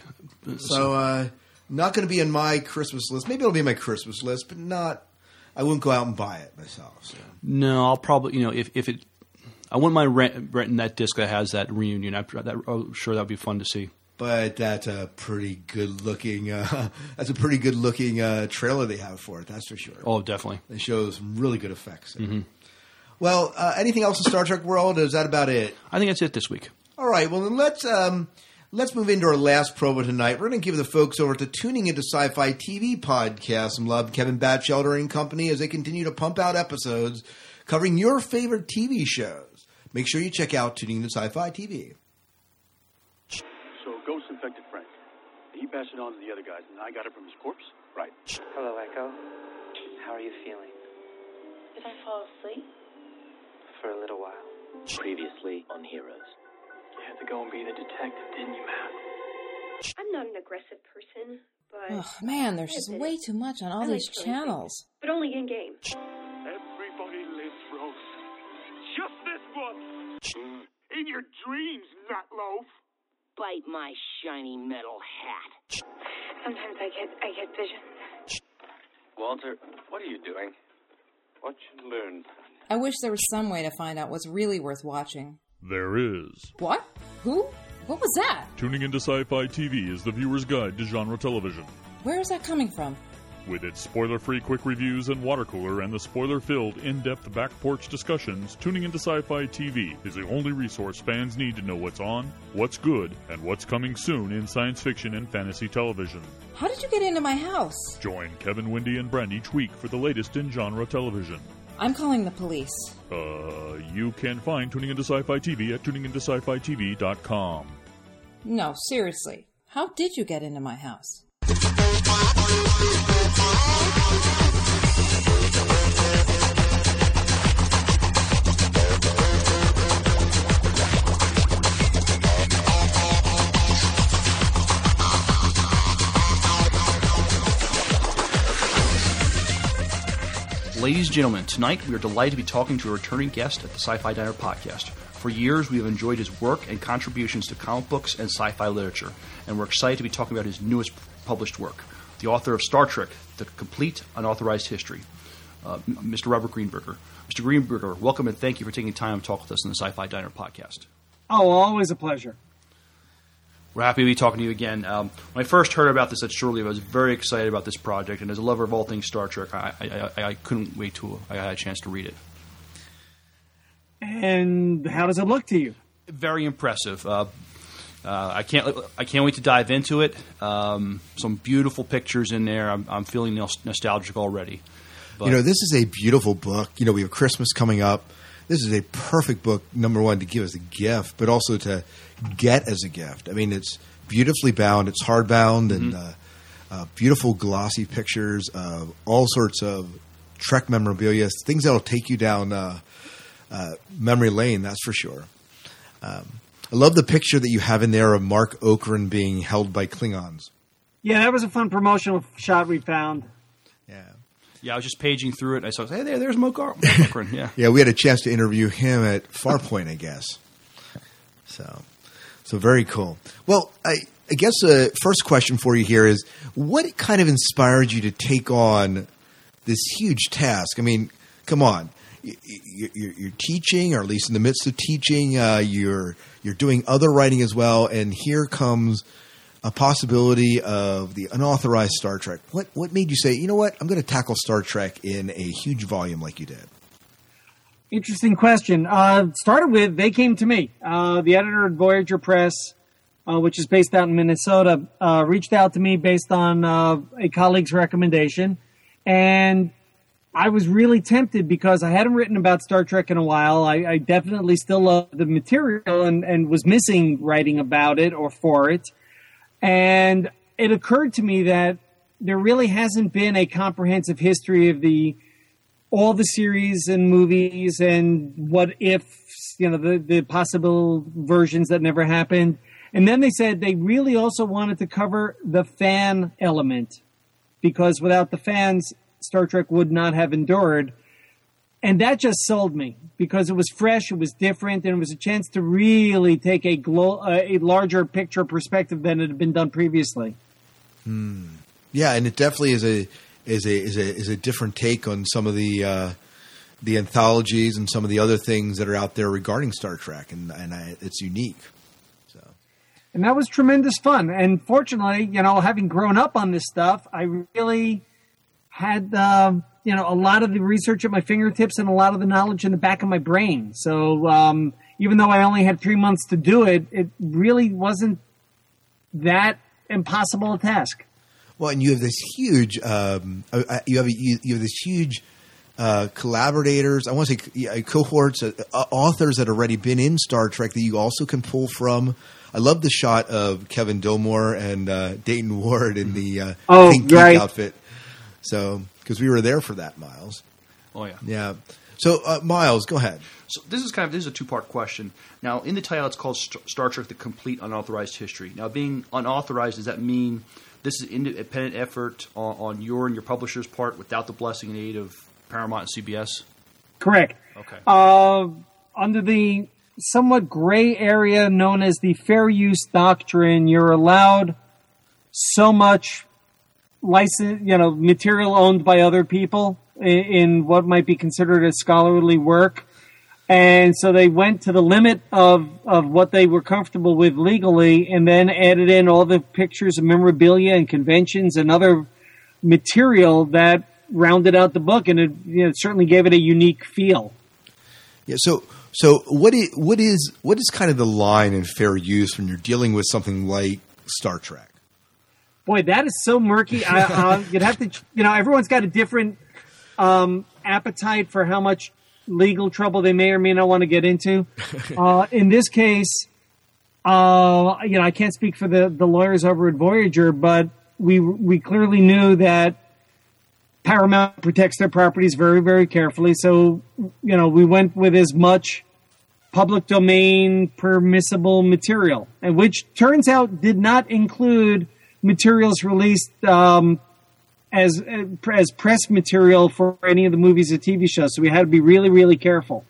So uh, not going to be in my Christmas list. Maybe it'll be in my Christmas list, but not. I wouldn't go out and buy it myself. So. No, I'll probably you know if if it, I wouldn't mind rent, renting that disc that has that reunion. I'm, that, I'm sure that'd be fun to see. But that's a pretty good looking. Uh, that's a pretty good looking uh, trailer they have for it. That's for sure. Oh, definitely. It shows some really good effects. hmm Well, uh, anything else in Star Trek world? Is that about it? I think that's it this week. All right. Well, then let's um, let's move into our last promo tonight. We're going to give the folks over to tuning into Sci-Fi TV podcast some love, Kevin Batchelder and company, as they continue to pump out episodes covering your favorite TV shows. Make sure you check out tuning into Sci-Fi TV. He passed it on to the other guys, and I got it from his corpse? Right. Hello, Echo. How are you feeling? Did I fall asleep? For a little while. Previously on Heroes. You had to go and be the detective, didn't you, Matt? I'm not an aggressive person, but. Oh, man, there's just way too much on all I these like channels. things, But only in game. Everybody lives, Rose. Just this once. Hmm. In your dreams, Nutloaf. Bite my shiny metal hat. Sometimes I get I get visions. Walter, what are you doing? What you learn? I wish there was some way to find out what's really worth watching. There is. What? Who? What was that? Tuning into Sci Fi TV is the viewer's guide to genre television. Where is that coming from? With its spoiler free quick reviews and water cooler and the spoiler filled in depth back porch discussions, Tuning into Sci Fi TV is the only resource fans need to know what's on, what's good, and what's coming soon in science fiction and fantasy television. How did you get into my house? Join Kevin, Wendy, and Brent each week for the latest in genre television. I'm calling the police. Uh, you can find Tuning into Sci Fi TV at tuningintosci-fi-tv.com. No, seriously. How did you get into my house? Ladies and gentlemen, tonight we are delighted to be talking to a returning guest at the Sci Fi Diner podcast. For years, we have enjoyed his work and contributions to comic books and sci fi literature, and we're excited to be talking about his newest published work, the author of Star Trek The Complete Unauthorized History, uh, Mr. Robert Greenberger. Mr. Greenberger, welcome and thank you for taking time to talk with us in the Sci Fi Diner podcast. Oh, always a pleasure. We're happy to be talking to you again. Um, when I first heard about this at Shore Leave, I was very excited about this project, and as a lover of all things Star Trek, I, I, I, I couldn't wait till I had a chance to read it. And how does it look to you? Very impressive. Uh, uh, I can't I can't wait to dive into it. Um, some beautiful pictures in there. I'm, I'm feeling nostalgic already. But you know, this is a beautiful book. You know, we have Christmas coming up. This is a perfect book, number one, to give as a gift, but also to get as a gift. I mean, it's beautifully bound, it's hardbound, and uh, uh, beautiful glossy pictures of all sorts of Trek memorabilia, things that'll take you down uh, uh, memory lane, that's for sure. Um, I love the picture that you have in there of Marc Okrand being held by Klingons. Yeah, that was a fun promotional shot we found. Yeah, Yeah, I was just paging through it. and I saw, hey, there, there's Mo Gar- Yeah. Yeah, we had a chance to interview him at Farpoint, I guess. So, so very cool. Well, I, I guess the first question for you here is, what kind of inspired you to take on this huge task? I mean, come on, You- you- you're, teaching, or at least in the midst of teaching, uh, you're you're doing other writing as well, and here comes a possibility of the unauthorized Star Trek. What what made you say, you know what, I'm going to tackle Star Trek in a huge volume like you did? Interesting question. Uh, started with they came to me. Uh, the editor at Voyageur Press, uh, which is based out in Minnesota, uh, reached out to me based on uh, a colleague's recommendation, and I was really tempted because I hadn't written about Star Trek in a while. I, I definitely still love the material and, and was missing writing about it or for it. And it occurred to me that there really hasn't been a comprehensive history of the all the series and movies and what if you know the the possible versions that never happened. And then they said they really also wanted to cover the fan element because without the fans, Star Trek would not have endured. And that just sold me because it was fresh, it was different, and it was a chance to really take a glo- uh, a larger picture perspective than it had been done previously. Hmm. Yeah, and it definitely is a is a is a is a different take on some of the uh, the anthologies and some of the other things that are out there regarding Star Trek, and and I, it's unique. So and that was tremendous fun. And fortunately, you know, having grown up on this stuff, I really had um, you know a lot of the research at my fingertips and a lot of the knowledge in the back of my brain. So um, even though I only had three months to do it, it really wasn't that impossible a task. Well, and you have this huge um, uh, uh, you have a, you, you have this huge uh, collaborators. I want to say yeah, cohorts, uh, uh, authors that have already been in Star Trek that you also can pull from. I love the shot of Kevin Dilmore and uh, Dayton Ward in the uh, Oh, pink geek right. outfit. So because we were there for that, Miles. Oh, yeah. Yeah. So uh, Miles, go ahead. So this is kind of this is a two part question. Now, in the title, it's called Star Trek: The Complete Unauthorized History. Now, being unauthorized, does that mean this is an independent effort on, on your and your publisher's part without the blessing and aid of Paramount and CBS? Correct. Okay. Uh, under the somewhat gray area known as the fair use doctrine, you're allowed so much license, you know, material owned by other people in, in what might be considered as scholarly work. And so they went to the limit of, of what they were comfortable with legally and then added in all the pictures of memorabilia and conventions and other material that rounded out the book and it you know, certainly gave it a unique feel. Yeah. So so what is what is what is kind of the line in fair use when you're dealing with something like Star Trek? Boy, that is so murky. I, uh, you'd have to, you know, everyone's got a different um, appetite for how much legal trouble they may or may not want to get into. Uh, in this case, uh, you know, I can't speak for the, the lawyers over at Voyageur, but we we clearly knew that Paramount protects their properties very, very carefully. So, you know, we went with as much public domain permissible material, and which turns out did not include materials released um, as as press material for any of the movies or TV shows. So we had to be really, really careful.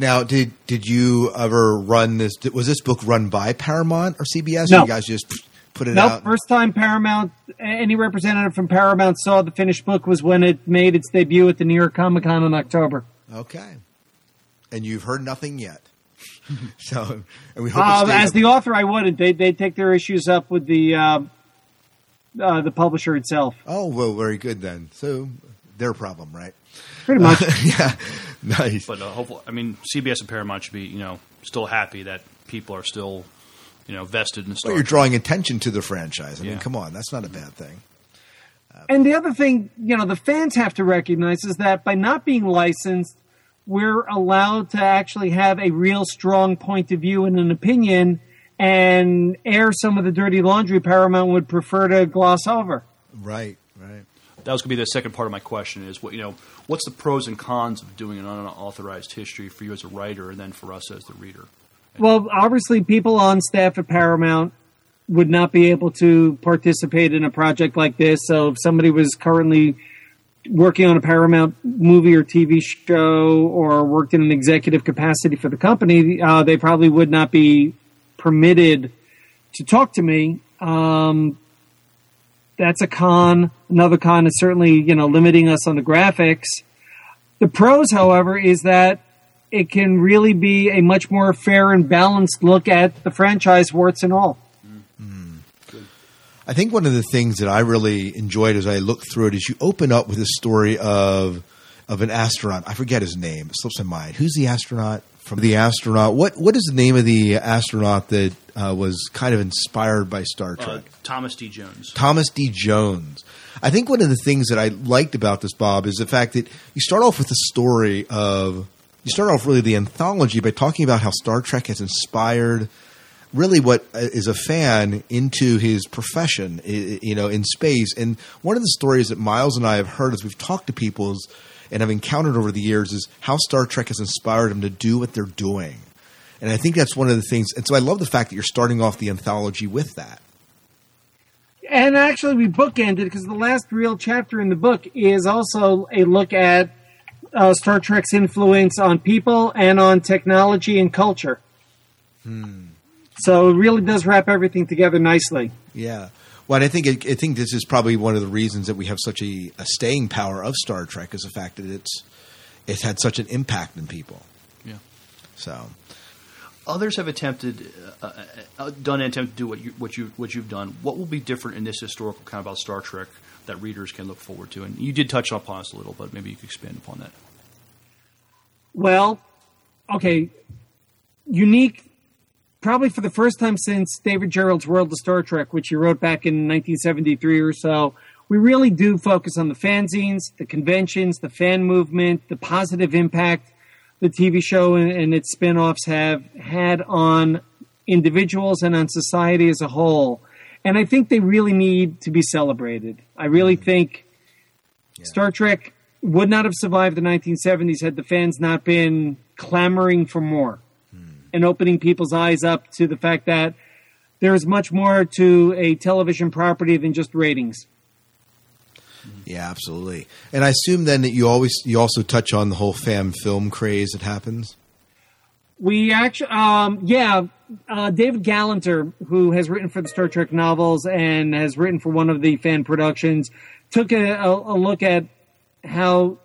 Now, did did you ever run this? Was this book run by Paramount or CBS? No. Or you guys just put it Nope. out. First time Paramount, any representative from Paramount saw the finished book was when it made its debut at the New York Comic Con in October. Okay, and you've heard nothing yet. so, and we hope it Uh, as up- the author, I wouldn't. They they take their issues up with the uh, uh, the publisher itself. Oh well, very good then. So their problem, right? Pretty much. yeah, nice. But uh, hopefully, I mean, CBS and Paramount should be, you know, still happy that people are still, you know, vested in Star Well, you're drawing attention to the franchise. I mean, come on, that's not a bad thing. And the other thing, you know, the fans have to recognize is that by not being licensed, we're allowed to actually have a real strong point of view and an opinion and air some of the dirty laundry Paramount would prefer to gloss over. Right, right. That was going to be the second part of my question: is what you know, what's the pros and cons of doing an unauthorized history for you as a writer, and then for us as the reader? Well, obviously, people on staff at Paramount would not be able to participate in a project like this. So if somebody was currently working on a Paramount movie or TV show or worked in an executive capacity for the company, uh, they probably would not be permitted to talk to me. Um, that's a con. Another con is certainly, you know, limiting us on the graphics. The pros, however, is that it can really be a much more fair and balanced look at the franchise, warts and all. I think one of the things that I really enjoyed as I looked through it is you open up with a story of of an astronaut. I forget his name; it slips my mind. Who's the astronaut from the astronaut? What what is the name of the astronaut that uh, was kind of inspired by Star Uh, Trek? Thomas D. Jones. Thomas D. Jones. I think one of the things that I liked about this, Bob, is the fact that you start off with the story of you start off really the anthology by talking about how Star Trek has inspired really what uh, a fan into his profession, you know, in space. And one of the stories that Miles and I have heard as we've talked to people is, and have encountered over the years is how Star Trek has inspired them to do what they're doing. And I think that's one of the things. And so I love the fact that you're starting off the anthology with that. And actually, we bookended because the last real chapter in the book is also a look at uh, Star Trek's influence on people and on technology and culture. So it really does wrap everything together nicely. Yeah. Well, I think I think this is probably one of the reasons that we have such a, a staying power of Star Trek is the fact that it's it's had such an impact in people. Yeah. So Others have attempted, uh, uh, uh, done and attempted to do what you what you what you've done. What will be different in this historical kind of about Star Trek that readers can look forward to? And you did touch upon us a little, but maybe you could expand upon that. Well, okay, unique. Probably for the first time since David Gerrold's World of Star Trek, which he wrote back in 1973 or so, we really do focus on the fanzines, the conventions, the fan movement, the positive impact the TV show and, and its spin-offs have had on individuals and on society as a whole. And I think they really need to be celebrated. I really think Star Trek would not have survived the 1970s had the fans not been clamoring for more and opening people's eyes up to the fact that there is much more to a television property than just ratings. yeah, absolutely. And I assume then that you always you also touch on the whole fan film craze that happens. We actually, um, yeah, uh, David Galanter, who has written for the Star Trek novels and has written for one of the fan productions, took a, a, a look at how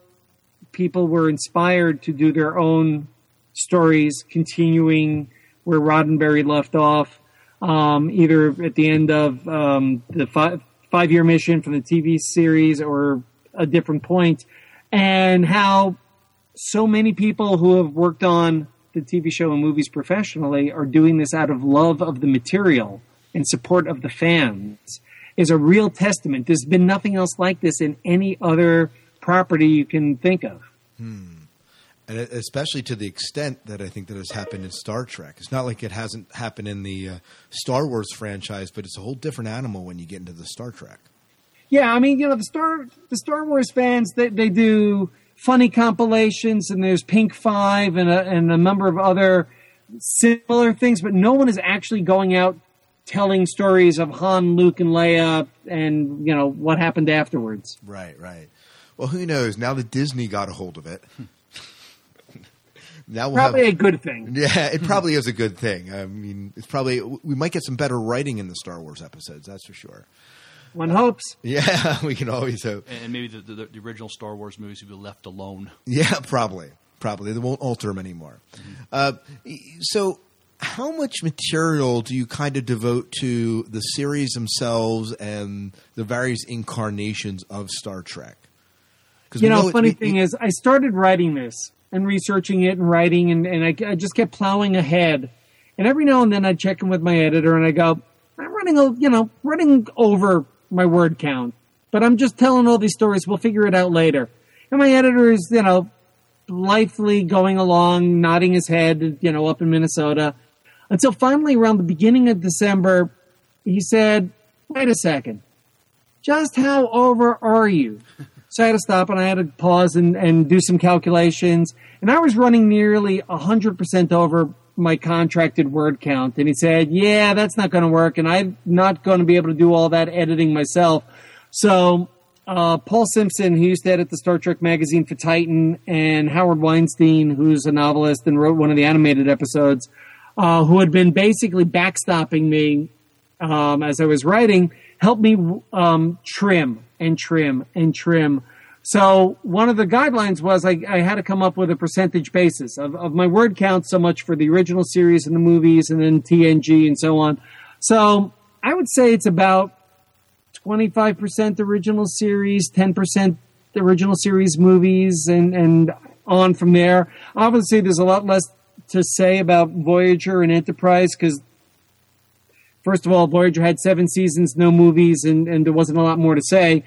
people were inspired to do their own stories, continuing where Roddenberry left off, um, either at the end of um, the five, five year mission from the TV series or a different point, and how so many people who have worked on the TV show and movies professionally are doing this out of love of the material and support of the fans is a real testament. There's been nothing else like this in any other property you can think of. And especially to the extent that I think that has happened in Star Trek. It's not like it hasn't happened in the uh, Star Wars franchise, but it's a whole different animal when you get into the Star Trek. Yeah, I mean, you know, the Star the Star Wars fans they they do funny compilations, and there's Pink Five and a, and a number of other similar things, but no one is actually going out telling stories of Han, Luke, and Leia, and you know what happened afterwards. Right, right. Well, who knows? Now that Disney got a hold of it, now we'll Probably have, a good thing. Yeah, it probably is a good thing. I mean, it's probably we might get some better writing in the Star Wars episodes. That's for sure. One hopes. Yeah, we can always hope. And, and maybe the, the, the original Star Wars movies will be left alone. Yeah, probably, probably they won't alter them anymore. Uh, so, how much material do you kind of devote to the series themselves and the various incarnations of Star Trek? 'Cause You we know, it- funny we- thing is, I started writing this and researching it and writing, and, and I, I just kept plowing ahead. And every now and then I'd check in with my editor and I go, I'm running, you know, running over my word count, but I'm just telling all these stories. We'll figure it out later. And my editor is, you know, blithely going along, nodding his head, you know, up in Minnesota, until finally around the beginning of December, he said, "Wait a second, just how over are you?" So I had to stop and I had to pause and, and do some calculations. And I was running nearly 100% over my contracted word count. And he said, yeah, that's not going to work. And I'm not going to be able to do all that editing myself. So, uh, Paul Simpson, who used to edit the Star Trek magazine for Titan, and Howard Weinstein, who's a novelist and wrote one of the animated episodes, uh, who had been basically backstopping me um, as I was writing, helped me um, trim and trim and trim. So one of the guidelines was I, I, had to come up with a percentage basis of, of my word count, so much for the original series and the movies, and then TNG and so on. So I would say it's about 25% original series, 10% original series movies, and, and on from there. Obviously, there's a lot less to say about Voyager and Enterprise because, first of all, Voyager had seven seasons, no movies, and, and there wasn't a lot more to say.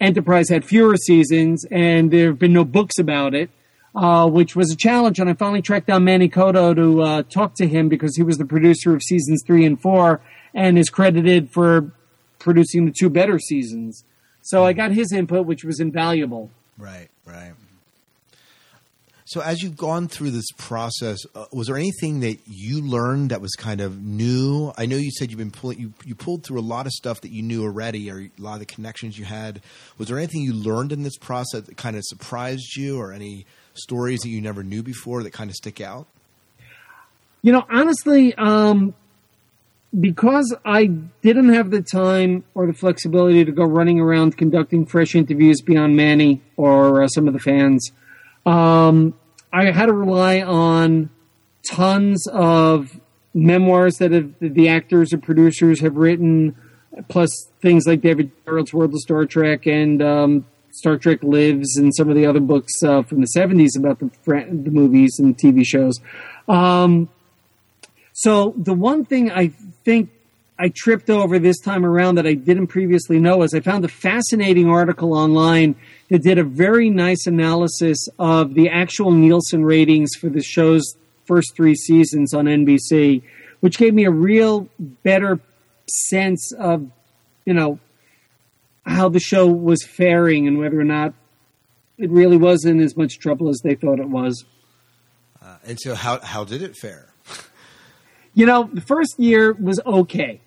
Enterprise had fewer seasons, and there have been no books about it, uh, which was a challenge. And I finally tracked down Manny Coto to uh, talk to him because he was the producer of seasons three and four and is credited for producing the two better seasons. So I got his input, which was invaluable. Right, right. So as you've gone through this process, uh, was there anything that you learned that was kind of new? I know you said you've been pulling you, you pulled through a lot of stuff that you knew already, or a lot of the connections you had. Was there anything you learned in this process that kind of surprised you, or any stories that you never knew before that kind of stick out? You know, honestly, um, because I didn't have the time or the flexibility to go running around conducting fresh interviews beyond Manny or uh, some of the fans. Um, I had to rely on tons of memoirs that have, the actors and producers have written, plus things like David Gerrold's World of Star Trek and um, Star Trek Lives and some of the other books uh, from the 70s about the, the movies and TV shows. Um, so the one thing I think I tripped over this time around that I didn't previously know is I found a fascinating article online that did a very nice analysis of the actual Nielsen ratings for the show's first three seasons on NBC, which gave me a real better sense of, you know, how the show was faring and whether or not it really was in as much trouble as they thought it was. Uh, and so, how how did it fare? you know, the first year was okay.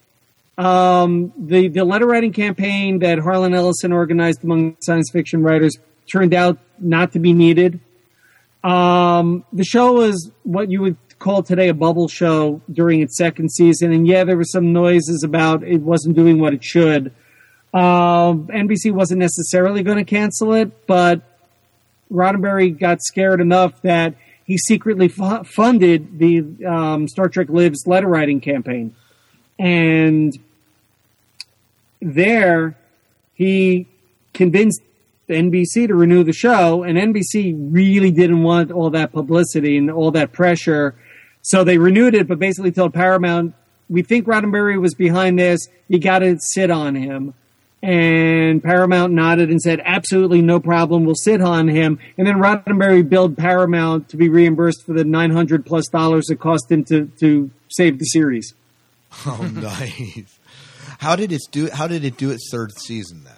Um, the the letter writing campaign that Harlan Ellison organized among science fiction writers turned out not to be needed. Um, the show was what you would call today a bubble show during its second season, and yeah, there were some noises about it wasn't doing what it should. Uh, NBC wasn't necessarily going to cancel it, but Roddenberry got scared enough that he secretly f- funded the um, Star Trek Lives letter writing campaign. And there, he convinced NBC to renew the show, and NBC really didn't want all that publicity and all that pressure. So they renewed it, but basically told Paramount, we think Roddenberry was behind this. You got to sit on him. And Paramount nodded and said, absolutely no problem. We'll sit on him. And then Roddenberry billed Paramount to be reimbursed for the 900 plus dollars it cost him to, to save the series. Oh, nice. How did it do? How did it do its third season then?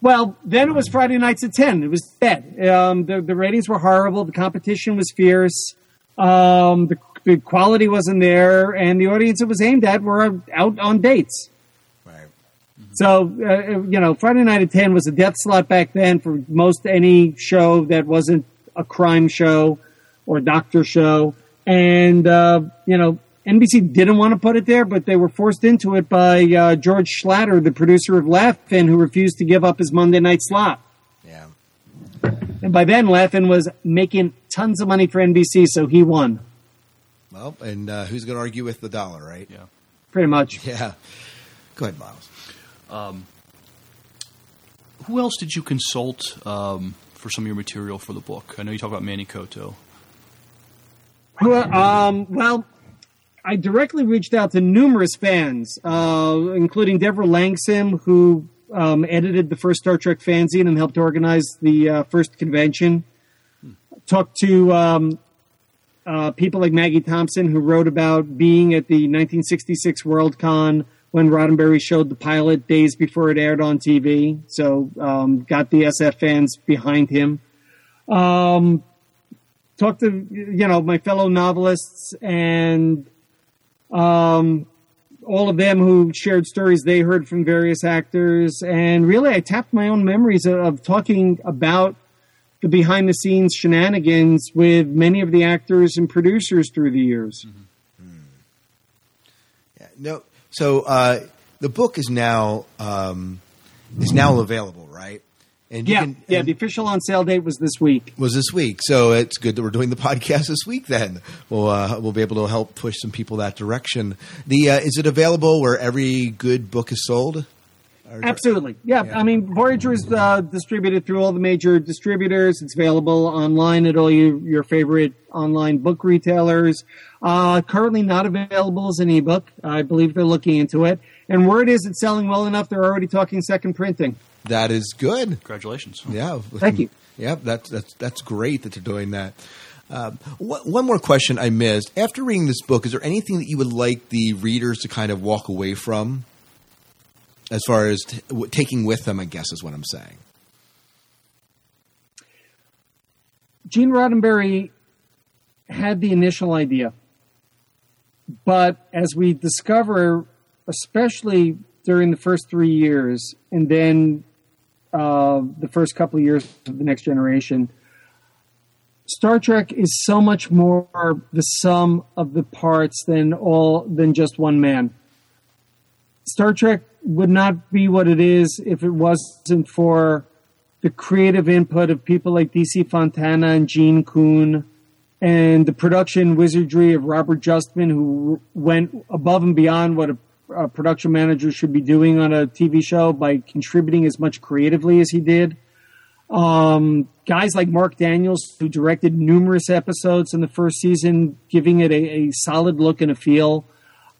Well, then it was Friday nights at ten. It was dead. Um, the, the ratings were horrible. The competition was fierce. Um, the, the quality wasn't there, and the audience it was aimed at were out on dates. So, uh, you know, Friday Night at 10 was a death slot back then for most any show that wasn't a crime show or doctor show. And, uh, you know, NBC didn't want to put it there, but they were forced into it by uh, George Schlatter, the producer of Laugh-In, who refused to give up his Monday night slot. Yeah. And by then, Laugh-In was making tons of money for NBC, so he won. Well, and uh, who's going to argue with the dollar, right? Yeah. Pretty much. Yeah. Go ahead, Miles. Um, who else did you consult um, for some of your material for the book? I know you talk about Manny Coto. Well, um, well, I directly reached out to numerous fans, uh, including Devra Langsam, who um, edited the first Star Trek fanzine and helped organize the uh, first convention. Talked to um, uh, people like Maggie Thompson, who wrote about being at the 1966 Worldcon when Roddenberry showed the pilot days before it aired on TV. So um, got the SF fans behind him. Um, talked to you know my fellow novelists and um, all of them who shared stories they heard from various actors, and really I tapped my own memories of, of talking about the behind the scenes shenanigans with many of the actors and producers through the years. Yeah. No, so uh, the book is now um, is now available, right? And you yeah, can- yeah. The official on sale date was this week. was this week, so it's good that we're doing the podcast this week. Then we'll uh, we'll be able to help push some people that direction. The uh, is it available where every good book is sold? Or- Absolutely. Yeah. I mean, Voyageur is uh, distributed through all the major distributors. It's available online at all your, your favorite online book retailers. Uh, currently not available as an ebook. I believe they're looking into it. And word is it's selling well enough they're already talking second printing. That is good. Congratulations. Yeah. Thank you. Yeah, that's that's that's great that they're doing that. Um, one one more question I missed. After reading this book, is there anything that you would like the readers to kind of walk away from, as far as t- w- taking with them? I guess is what I'm saying. Gene Roddenberry had the initial idea, but as we discover, especially during the first three years, and then uh, the first couple of years of the next generation, Star Trek is so much more the sum of the parts than all than just one man. Star Trek would not be what it is if it wasn't for the creative input of people like DC Fontana and Gene Coon and the production wizardry of Robert Justman, who went above and beyond what a, a production manager should be doing on a TV show by contributing as much creatively as he did. Um, guys like Marc Daniels, who directed numerous episodes in the first season, giving it a, a solid look and a feel.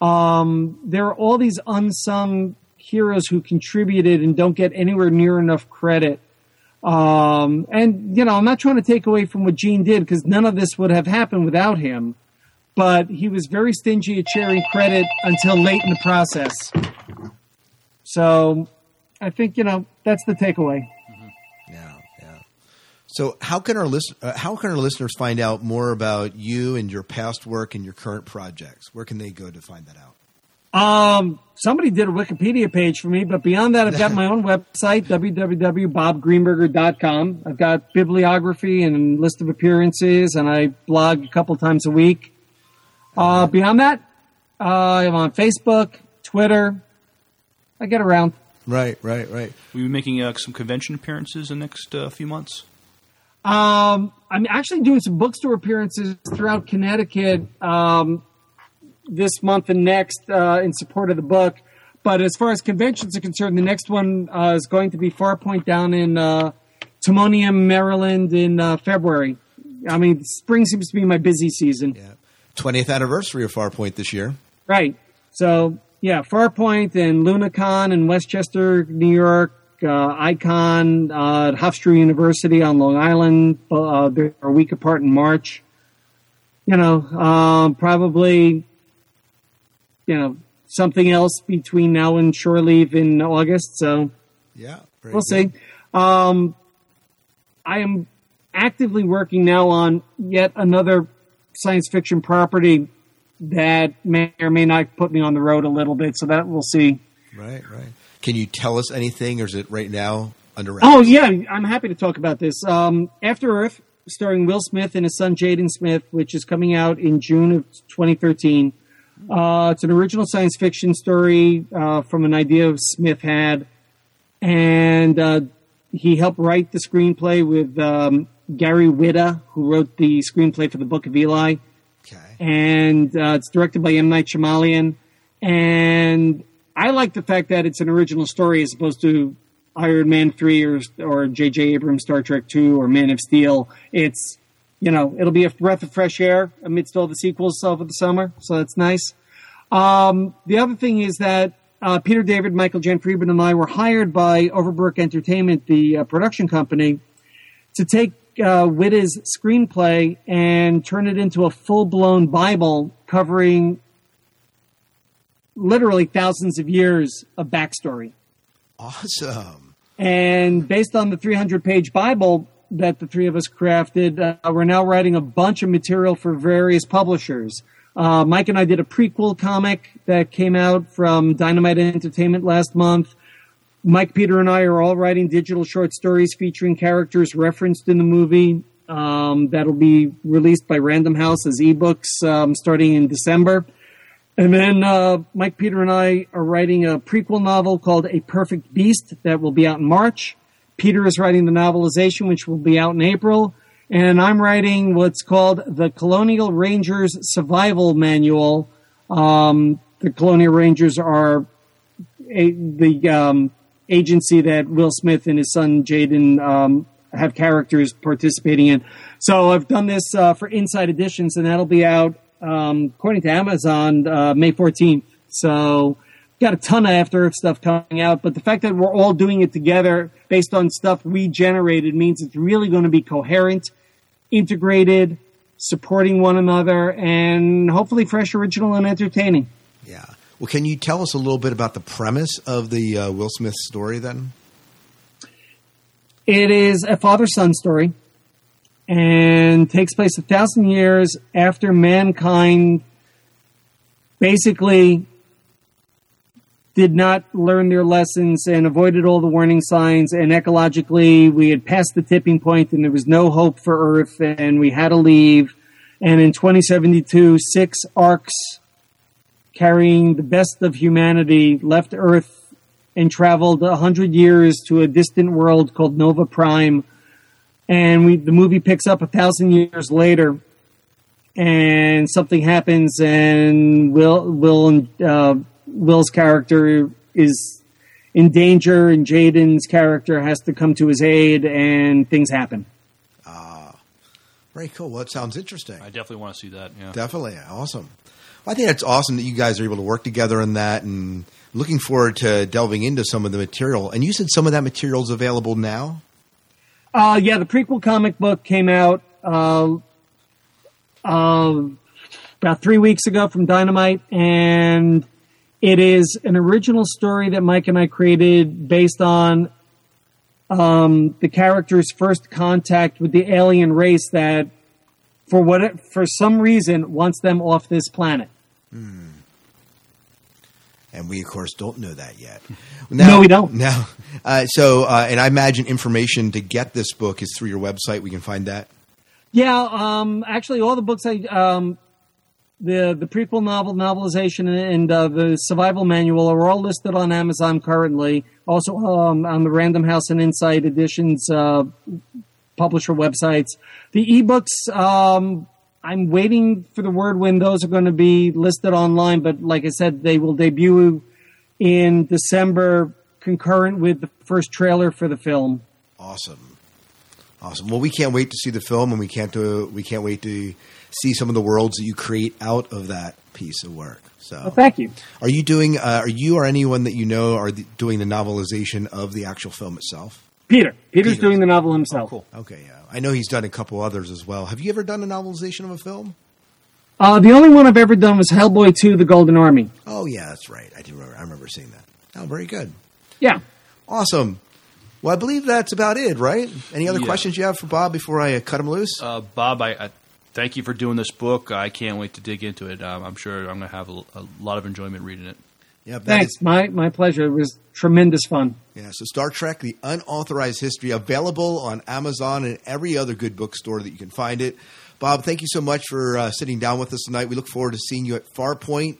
Um, there are all these unsung heroes who contributed and don't get anywhere near enough credit. Um, and you know, I'm not trying to take away from what Gene did because none of this would have happened without him. But he was very stingy at sharing credit until late in the process. So, I think you know that's the takeaway. Yeah, yeah. So, how can our list, uh, how can our listeners find out more about you and your past work and your current projects? Where can they go to find that out? Um, somebody did a Wikipedia page for me, but beyond that, I've got my own website, www.bobgreenberger.com. I've got bibliography and list of appearances, and I blog a couple times a week. Uh, beyond that, uh, I'm on Facebook, Twitter. I get around. Right, right, right. We'll be making uh, some convention appearances in the next uh, few months. Um, I'm actually doing some bookstore appearances throughout Connecticut um, this month and next uh, in support of the book. But as far as conventions are concerned, the next one uh, is going to be Farpoint down in uh, Timonium, Maryland in uh, February. I mean, spring seems to be my busy season. 20th anniversary of Farpoint this year. Right. So, yeah, Farpoint and LunaCon in Westchester, New York, uh, Icon uh, at Hofstra University on Long Island. Uh, they're a week apart in March. You know, um, probably, you know, something else between now and shore leave in August. So Yeah, we'll good. see. Um, I am actively working now on yet another science fiction property that may or may not put me on the road a little bit. So that we'll see. Right, right. Can you tell us anything, or is it right now under wraps? Oh yeah, I'm happy to talk about this. Um, After Earth, starring Will Smith and his son Jaden Smith, which is coming out in June of 2013. Uh, it's an original science fiction story uh, from an idea of Smith had, and uh, he helped write the screenplay with um, Gary Whitta, who wrote the screenplay for the Book of Eli. And uh, it's directed by M. Night Shyamalan. And I like the fact that it's an original story as opposed to Iron Man 3 or, or J.J. Abrams' Star Trek 2 or Man of Steel. It's, you know, it'll be a breath of fresh air amidst all the sequels over the summer. So that's nice. Um, the other thing is that uh, Peter David, Michael Jan Friedman, and I were hired by Overbrook Entertainment, the uh, production company, to take uh, Whitta's screenplay and turn it into a full blown Bible covering literally thousands of years of backstory. Awesome. And based on the 300 page Bible, that the three of us crafted. Uh, we're now writing a bunch of material for various publishers. Uh, Mike and I did a prequel comic that came out from Dynamite Entertainment last month. Mike, Peter, and I are all writing digital short stories featuring characters referenced in the movie. Um, that'll be released by Random House as ebooks um, starting in December. And then uh, Mike, Peter, and I are writing a prequel novel called A Perfect Beast that will be out in March. Peter is writing the novelization, which will be out in April. And I'm writing what's called the Colonial Rangers Survival Manual. Um, the Colonial Rangers are a, the um, agency that Will Smith and his son Jaden um, have characters participating in. So I've done this uh, for Insight Editions, and that'll be out um, according to Amazon uh, May 14th. So got a ton of After Earth stuff coming out, but the fact that we're all doing it together based on stuff we generated means it's really going to be coherent, integrated, supporting one another, and hopefully fresh, original, and entertaining. Yeah. Well, can you tell us a little bit about the premise of the uh, Will Smith story then? It is a father son story and takes place a thousand years after mankind basically did not learn their lessons and avoided all the warning signs. And ecologically, we had passed the tipping point and there was no hope for Earth and we had to leave. And in 2072, six arcs carrying the best of humanity left Earth and traveled a hundred years to a distant world called Nova Prime. And we, the movie picks up a thousand years later, and something happens, and Will, Will, uh, Will's character is in danger, and Jaden's character has to come to his aid, and things happen. Ah, very cool. Well, it sounds interesting. I definitely want to see that. Yeah, Definitely. Awesome. I think it's awesome that you guys are able to work together in that and looking forward to delving into some of the material. And you said some of that material is available now? Uh, yeah, the prequel comic book came out uh, uh, about three weeks ago from Dynamite, and it is an original story that Mike and I created based on um, the character's first contact with the alien race that, for what for some reason, wants them off this planet. Hmm. And we, of course, don't know that yet. No, we don't. Now, uh, so, uh, and I imagine information to get this book is through your website. We can find that. Yeah, um, actually, all the books I um, the the prequel novel, novelization, and uh, the survival manual are all listed on Amazon currently. Also um, on the Random House and Insight Editions uh, publisher websites. The ebooks, um, I'm waiting for the word when those are going to be listed online. But like I said, they will debut in December, concurrent with the first trailer for the film. Awesome, awesome. Well, we can't wait to see the film, and we can't do. We can't wait to see some of the worlds that you create out of that piece of work. So, Well, thank you. Are you doing? Uh, are you or anyone that you know are the, doing the novelization of the actual film itself? Peter. Peter's doing the novel himself. Cool. Okay, yeah. I know he's done a couple others as well. Have you ever done a novelization of a film? Uh, the only one I've ever done was Hellboy 2: The Golden Army. Oh yeah, that's right. I do remember. I remember seeing that. Oh, very good. Yeah. Awesome. Well, I believe that's about it, right? Any other Yeah. questions you have for Bob before I uh, cut him loose? Uh, Bob, I, I thank you for doing this book. I can't wait to dig into it. Um, I'm sure I'm going to have a, a lot of enjoyment reading it. Thanks. is- my my pleasure. It was tremendous fun. Yeah, so Star Trek: The Unauthorized History available on Amazon and every other good bookstore that you can find it. Bob, thank you so much for uh, sitting down with us tonight. We look forward to seeing you at Farpoint.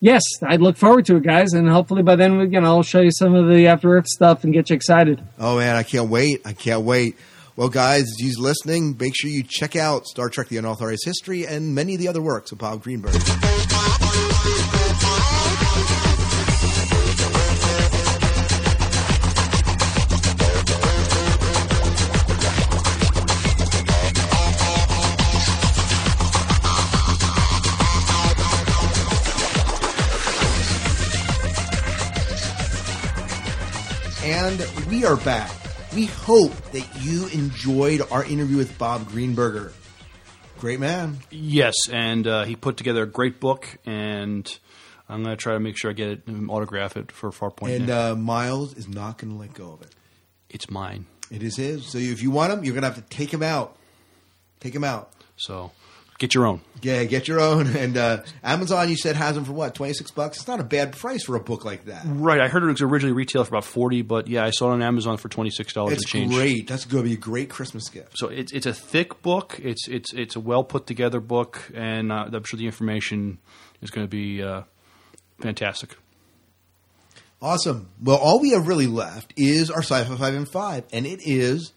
Yes, I look forward to it, guys, and hopefully by then, we, you know, I'll show you some of the After Earth stuff and get you excited. Oh man, I can't wait! I can't wait. Well, guys, as you're listening, make sure you check out Star Trek: The Unauthorized History and many of the other works of Bob Greenberger. We are back. We hope that you enjoyed our interview with Bob Greenberger. Great man. Yes, and uh, he put together a great book, and I'm going to try to make sure I get it and autograph it for Farpoint. And uh, Miles is not going to let go of it. it's mine. It is his. So if you want him, you're going to have to take him out. Take him out. So get your own. Yeah, get your own. And uh, Amazon, you said, has them for what, 26 bucks? It's not a bad price for a book like that. Right. I heard it was originally retail for about forty, but yeah, I saw it on Amazon for twenty six dollars. It's great. That's going to be a great Christmas gift. So it's it's a thick book. It's it's it's a well put together book, and uh, I'm sure the information is going to be uh, fantastic. Awesome. Well, all we have really left is our sci-fi five and five, and it is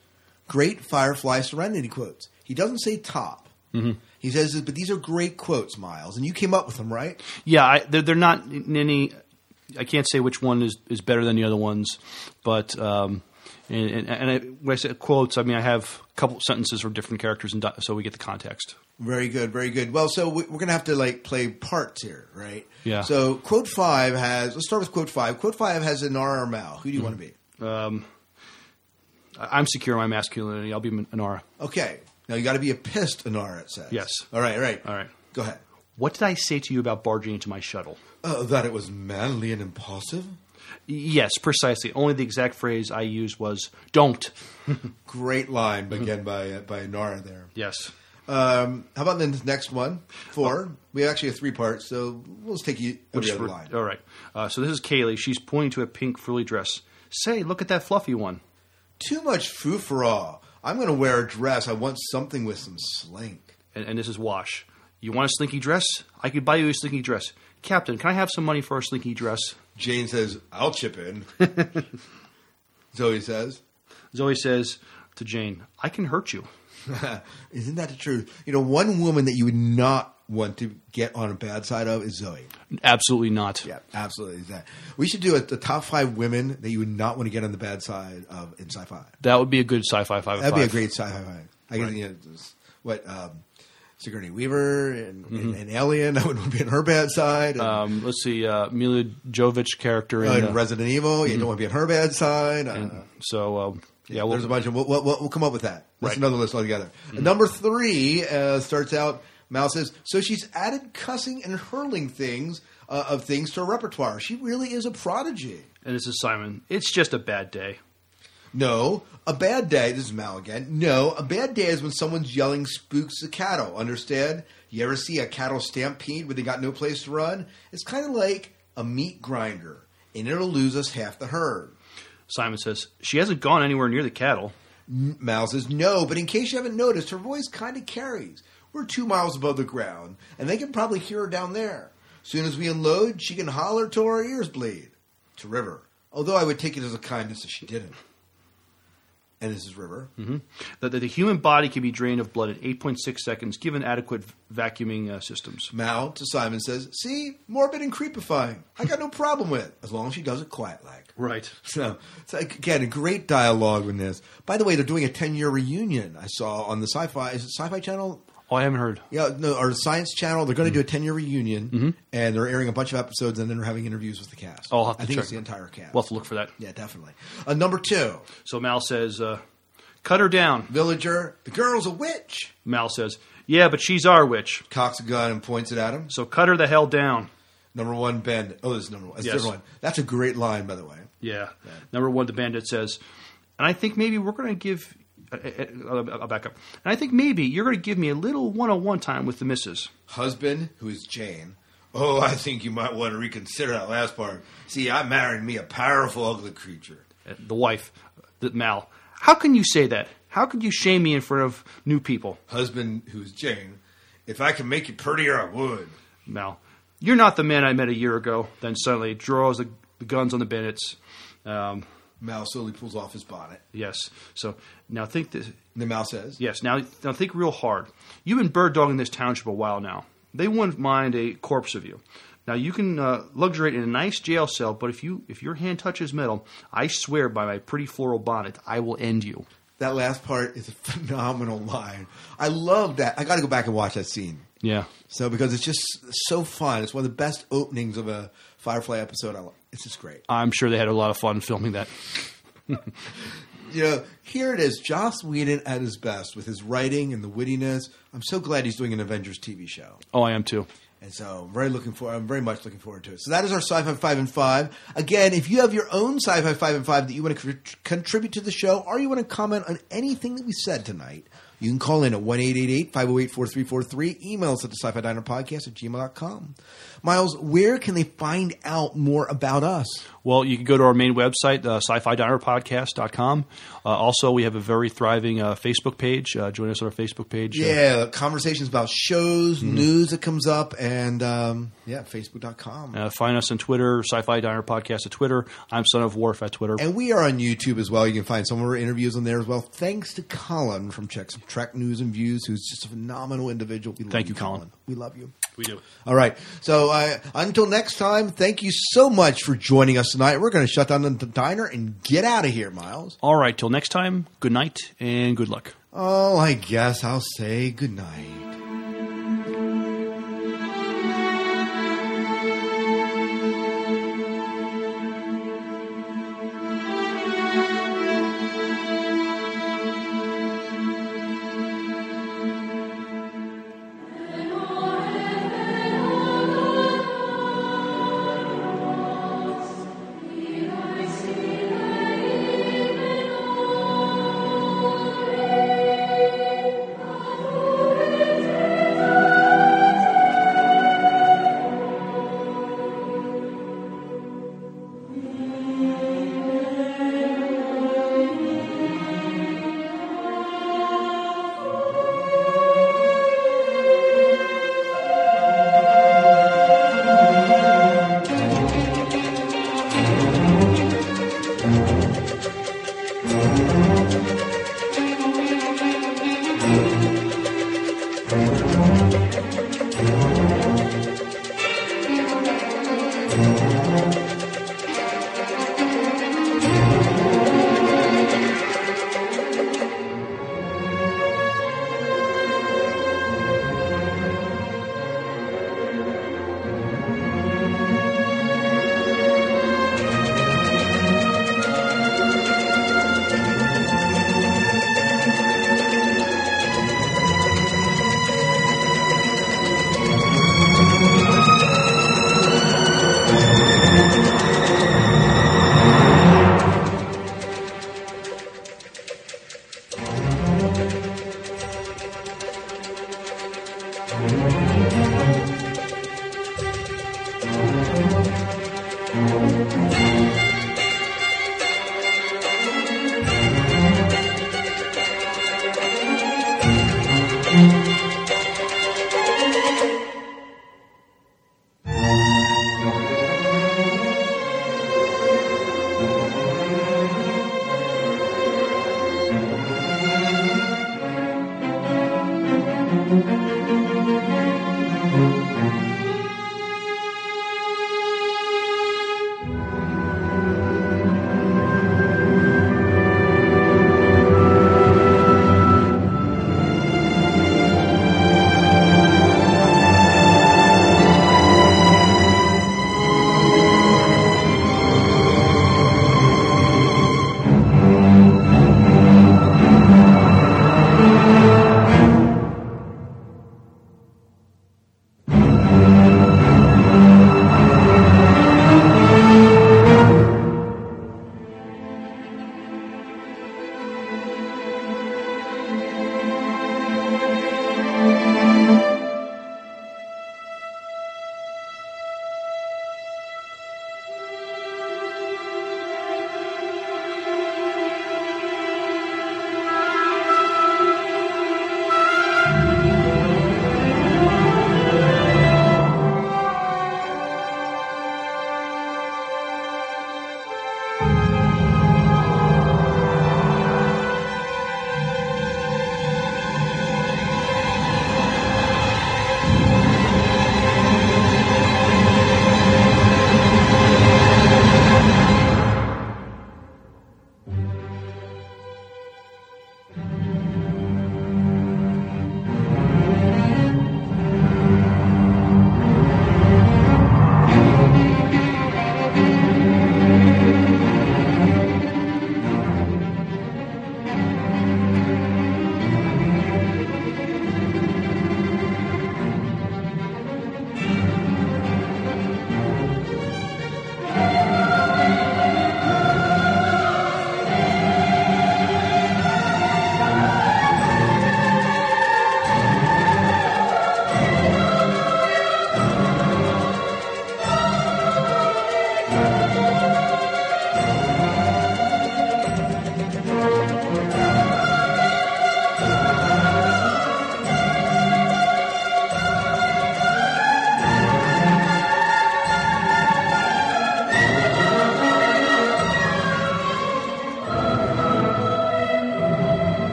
great Firefly Serenity quotes. He doesn't say top. Mm-hmm. He says, this, but these are great quotes, Miles, and you came up with them, right? Yeah, I, they're, they're not in any. I can't say which one is, is better than the other ones, but um, and, and, and I, when I say quotes, I mean I have a couple sentences for different characters, and so we get the context. Very good, very good. Well, so we- we're going to have to like play parts here, right? Yeah. So quote five has. Let's start with quote five. Quote five has Inara or Mal. Who do you want to be? Um, I'm secure in my masculinity. I'll be Inara. Okay. Now you got to be a pissed Inara. It says. Yes. All right. All right. All right. Go ahead. What did I say to you about barging into my shuttle? Uh, that it was manly and impulsive. Yes, precisely. Only the exact phrase I used was "don't." Great line again by uh, by Inara there. Yes. Um, how about the next one? Four. We actually have three parts, so we'll just take you every Which line. All right. Uh, so this is Kaylee. She's pointing to a pink frilly dress. Say, look at that fluffy one. Too much foo for all. I'm going to wear a dress. I want something with some slink. And, and this is Wash. You want a slinky dress? I could buy you a slinky dress. Captain, can I have some money for a slinky dress? Jayne says, "I'll chip in." Zoe says, Zoe says to Jayne, I can hurt you. "Isn't that the truth?" You know, one woman that you would not want to get on a bad side of is Zoe. Absolutely not. Yeah, absolutely. That we should do a, the top five women that you would not want to get on the bad side of in sci-fi. That would be a good sci-fi five. That'd be a great sci-fi. five. I guess Right. you know, what um, Sigourney Weaver and, Mhm. and, and Alien. I would be on her bad side. And, Um, let's see, uh, Milla Jovovich character in, uh, in uh, Resident Evil, you mhm. don't want to be on her bad side. Uh, so um, yeah, we'll, there's a bunch of. We'll, we'll, we'll come up with that. That's Right. another list altogether. Mhm. Number three uh, starts out. Mal says, "So she's added cussing and hurling things uh, of things to her repertoire. She really is a prodigy." and this is Simon. It's just a bad day. No, a bad day. This is Mal again. No, a bad day is when someone's yelling spooks the cattle. Understand? You ever see a cattle stampede where they got no place to run? It's kind of like a meat grinder, and it'll lose us half the herd. Simon says she hasn't gone anywhere near the cattle. Mal says no, but in case you haven't noticed, her voice kind of carries. We're two miles above the ground, and they can probably hear her down there. Soon as we unload, she can holler till our ears bleed. To River. Although I would take it as a kindness if she didn't. And this is River. hmm That, that the human body can be drained of blood in 8.6 seconds given adequate vacuuming uh, systems. Mal to Simon says, "See, morbid and creepifying. I got no problem with as long as she does it quiet like." Right. So, so again, a great dialogue in this. By the way, they're doing a ten year reunion. I saw on the Sci-Fi is it Sci-Fi Channel? Oh, I haven't heard. Yeah, no, our Science Channel. They're going to Mm-hmm. do a ten year reunion, and they're airing a bunch of episodes, and then they're having interviews with the cast. Oh, I'll have to I think check. it's the entire cast. We'll have to look for that. Yeah, definitely. Uh, number two, So Mal says, uh, cut her down. Villager. The girl's a witch. Mal says, yeah, but she's our witch. Cocks a gun and points it at him. So cut her the hell down. Number one, Ben. Oh, this is number one. That's Yes. one. That's a great line, by the way. Yeah. Number one, the bandit says, and I think maybe we're going to give. I'll back up. And I think maybe you're going to give me a little one-on-one time with the missus. husband, who is Jayne. Oh, I think you might want to reconsider that last part. See, I married me a powerful, ugly creature. Uh, The wife, the Mal. How can you say that? How could you shame me in front of new people? Husband, who is Jayne. If I can make you prettier, I would. Mal, you're not the man I met a year ago. Then suddenly draws the, the guns on the bandits. Um, Mal slowly pulls off his bonnet. yes. So now think this. The Mal says, Yes. Now, now think real hard. You've been bird dogging this township a while now. They wouldn't mind a corpse of you. Now you can uh, luxuriate in a nice jail cell, but if you if your hand touches metal, I swear by my pretty floral bonnet, I will end you. That last part is a phenomenal line. I love that. I got to go back and watch that scene. Yeah. So because it's just so fun. It's one of the best openings of a Firefly episode. I love. It's just great. I'm sure they had a lot of fun filming that. You know, here it is. Joss Whedon at his best with his writing and the wittiness. I'm so glad he's doing an Avengers TV show. Oh, I am too. And so, very looking for. I'm very much looking forward to it. So that is our sci-fi five and five. Again, if you have your own sci-fi five and five that you want to co- contribute to the show, or you want to comment on anything that we said tonight, you can call in at one eight eight eight five zero eight four three four three. Email us at the sci-fi diner podcast at gmail.com. Miles, where can they find out more about us? Well, you can go to our main website, uh, sci-fi-dinerpodcast.com. Uh, also, we have a very thriving uh, Facebook page. Uh, join us on our Facebook page. Uh, Yeah, conversations about shows, news that comes up, and um, yeah, facebook.com. Uh, find us on Twitter, Sci-Fi Diner Podcast at Twitter. I'm Son of Wharf at Twitter. And we are on YouTube as well. You can find some of our interviews on there as well. Thanks to Colin from Check Trek News and Views, who's just a phenomenal individual. We Thank you, Colin. We love you. We do. All right. So uh, until next time, thank you so much for joining us tonight. We're going to shut down the diner and get out of here, Miles. All right, till next time, good night and good luck. Oh, I guess I'll say good night.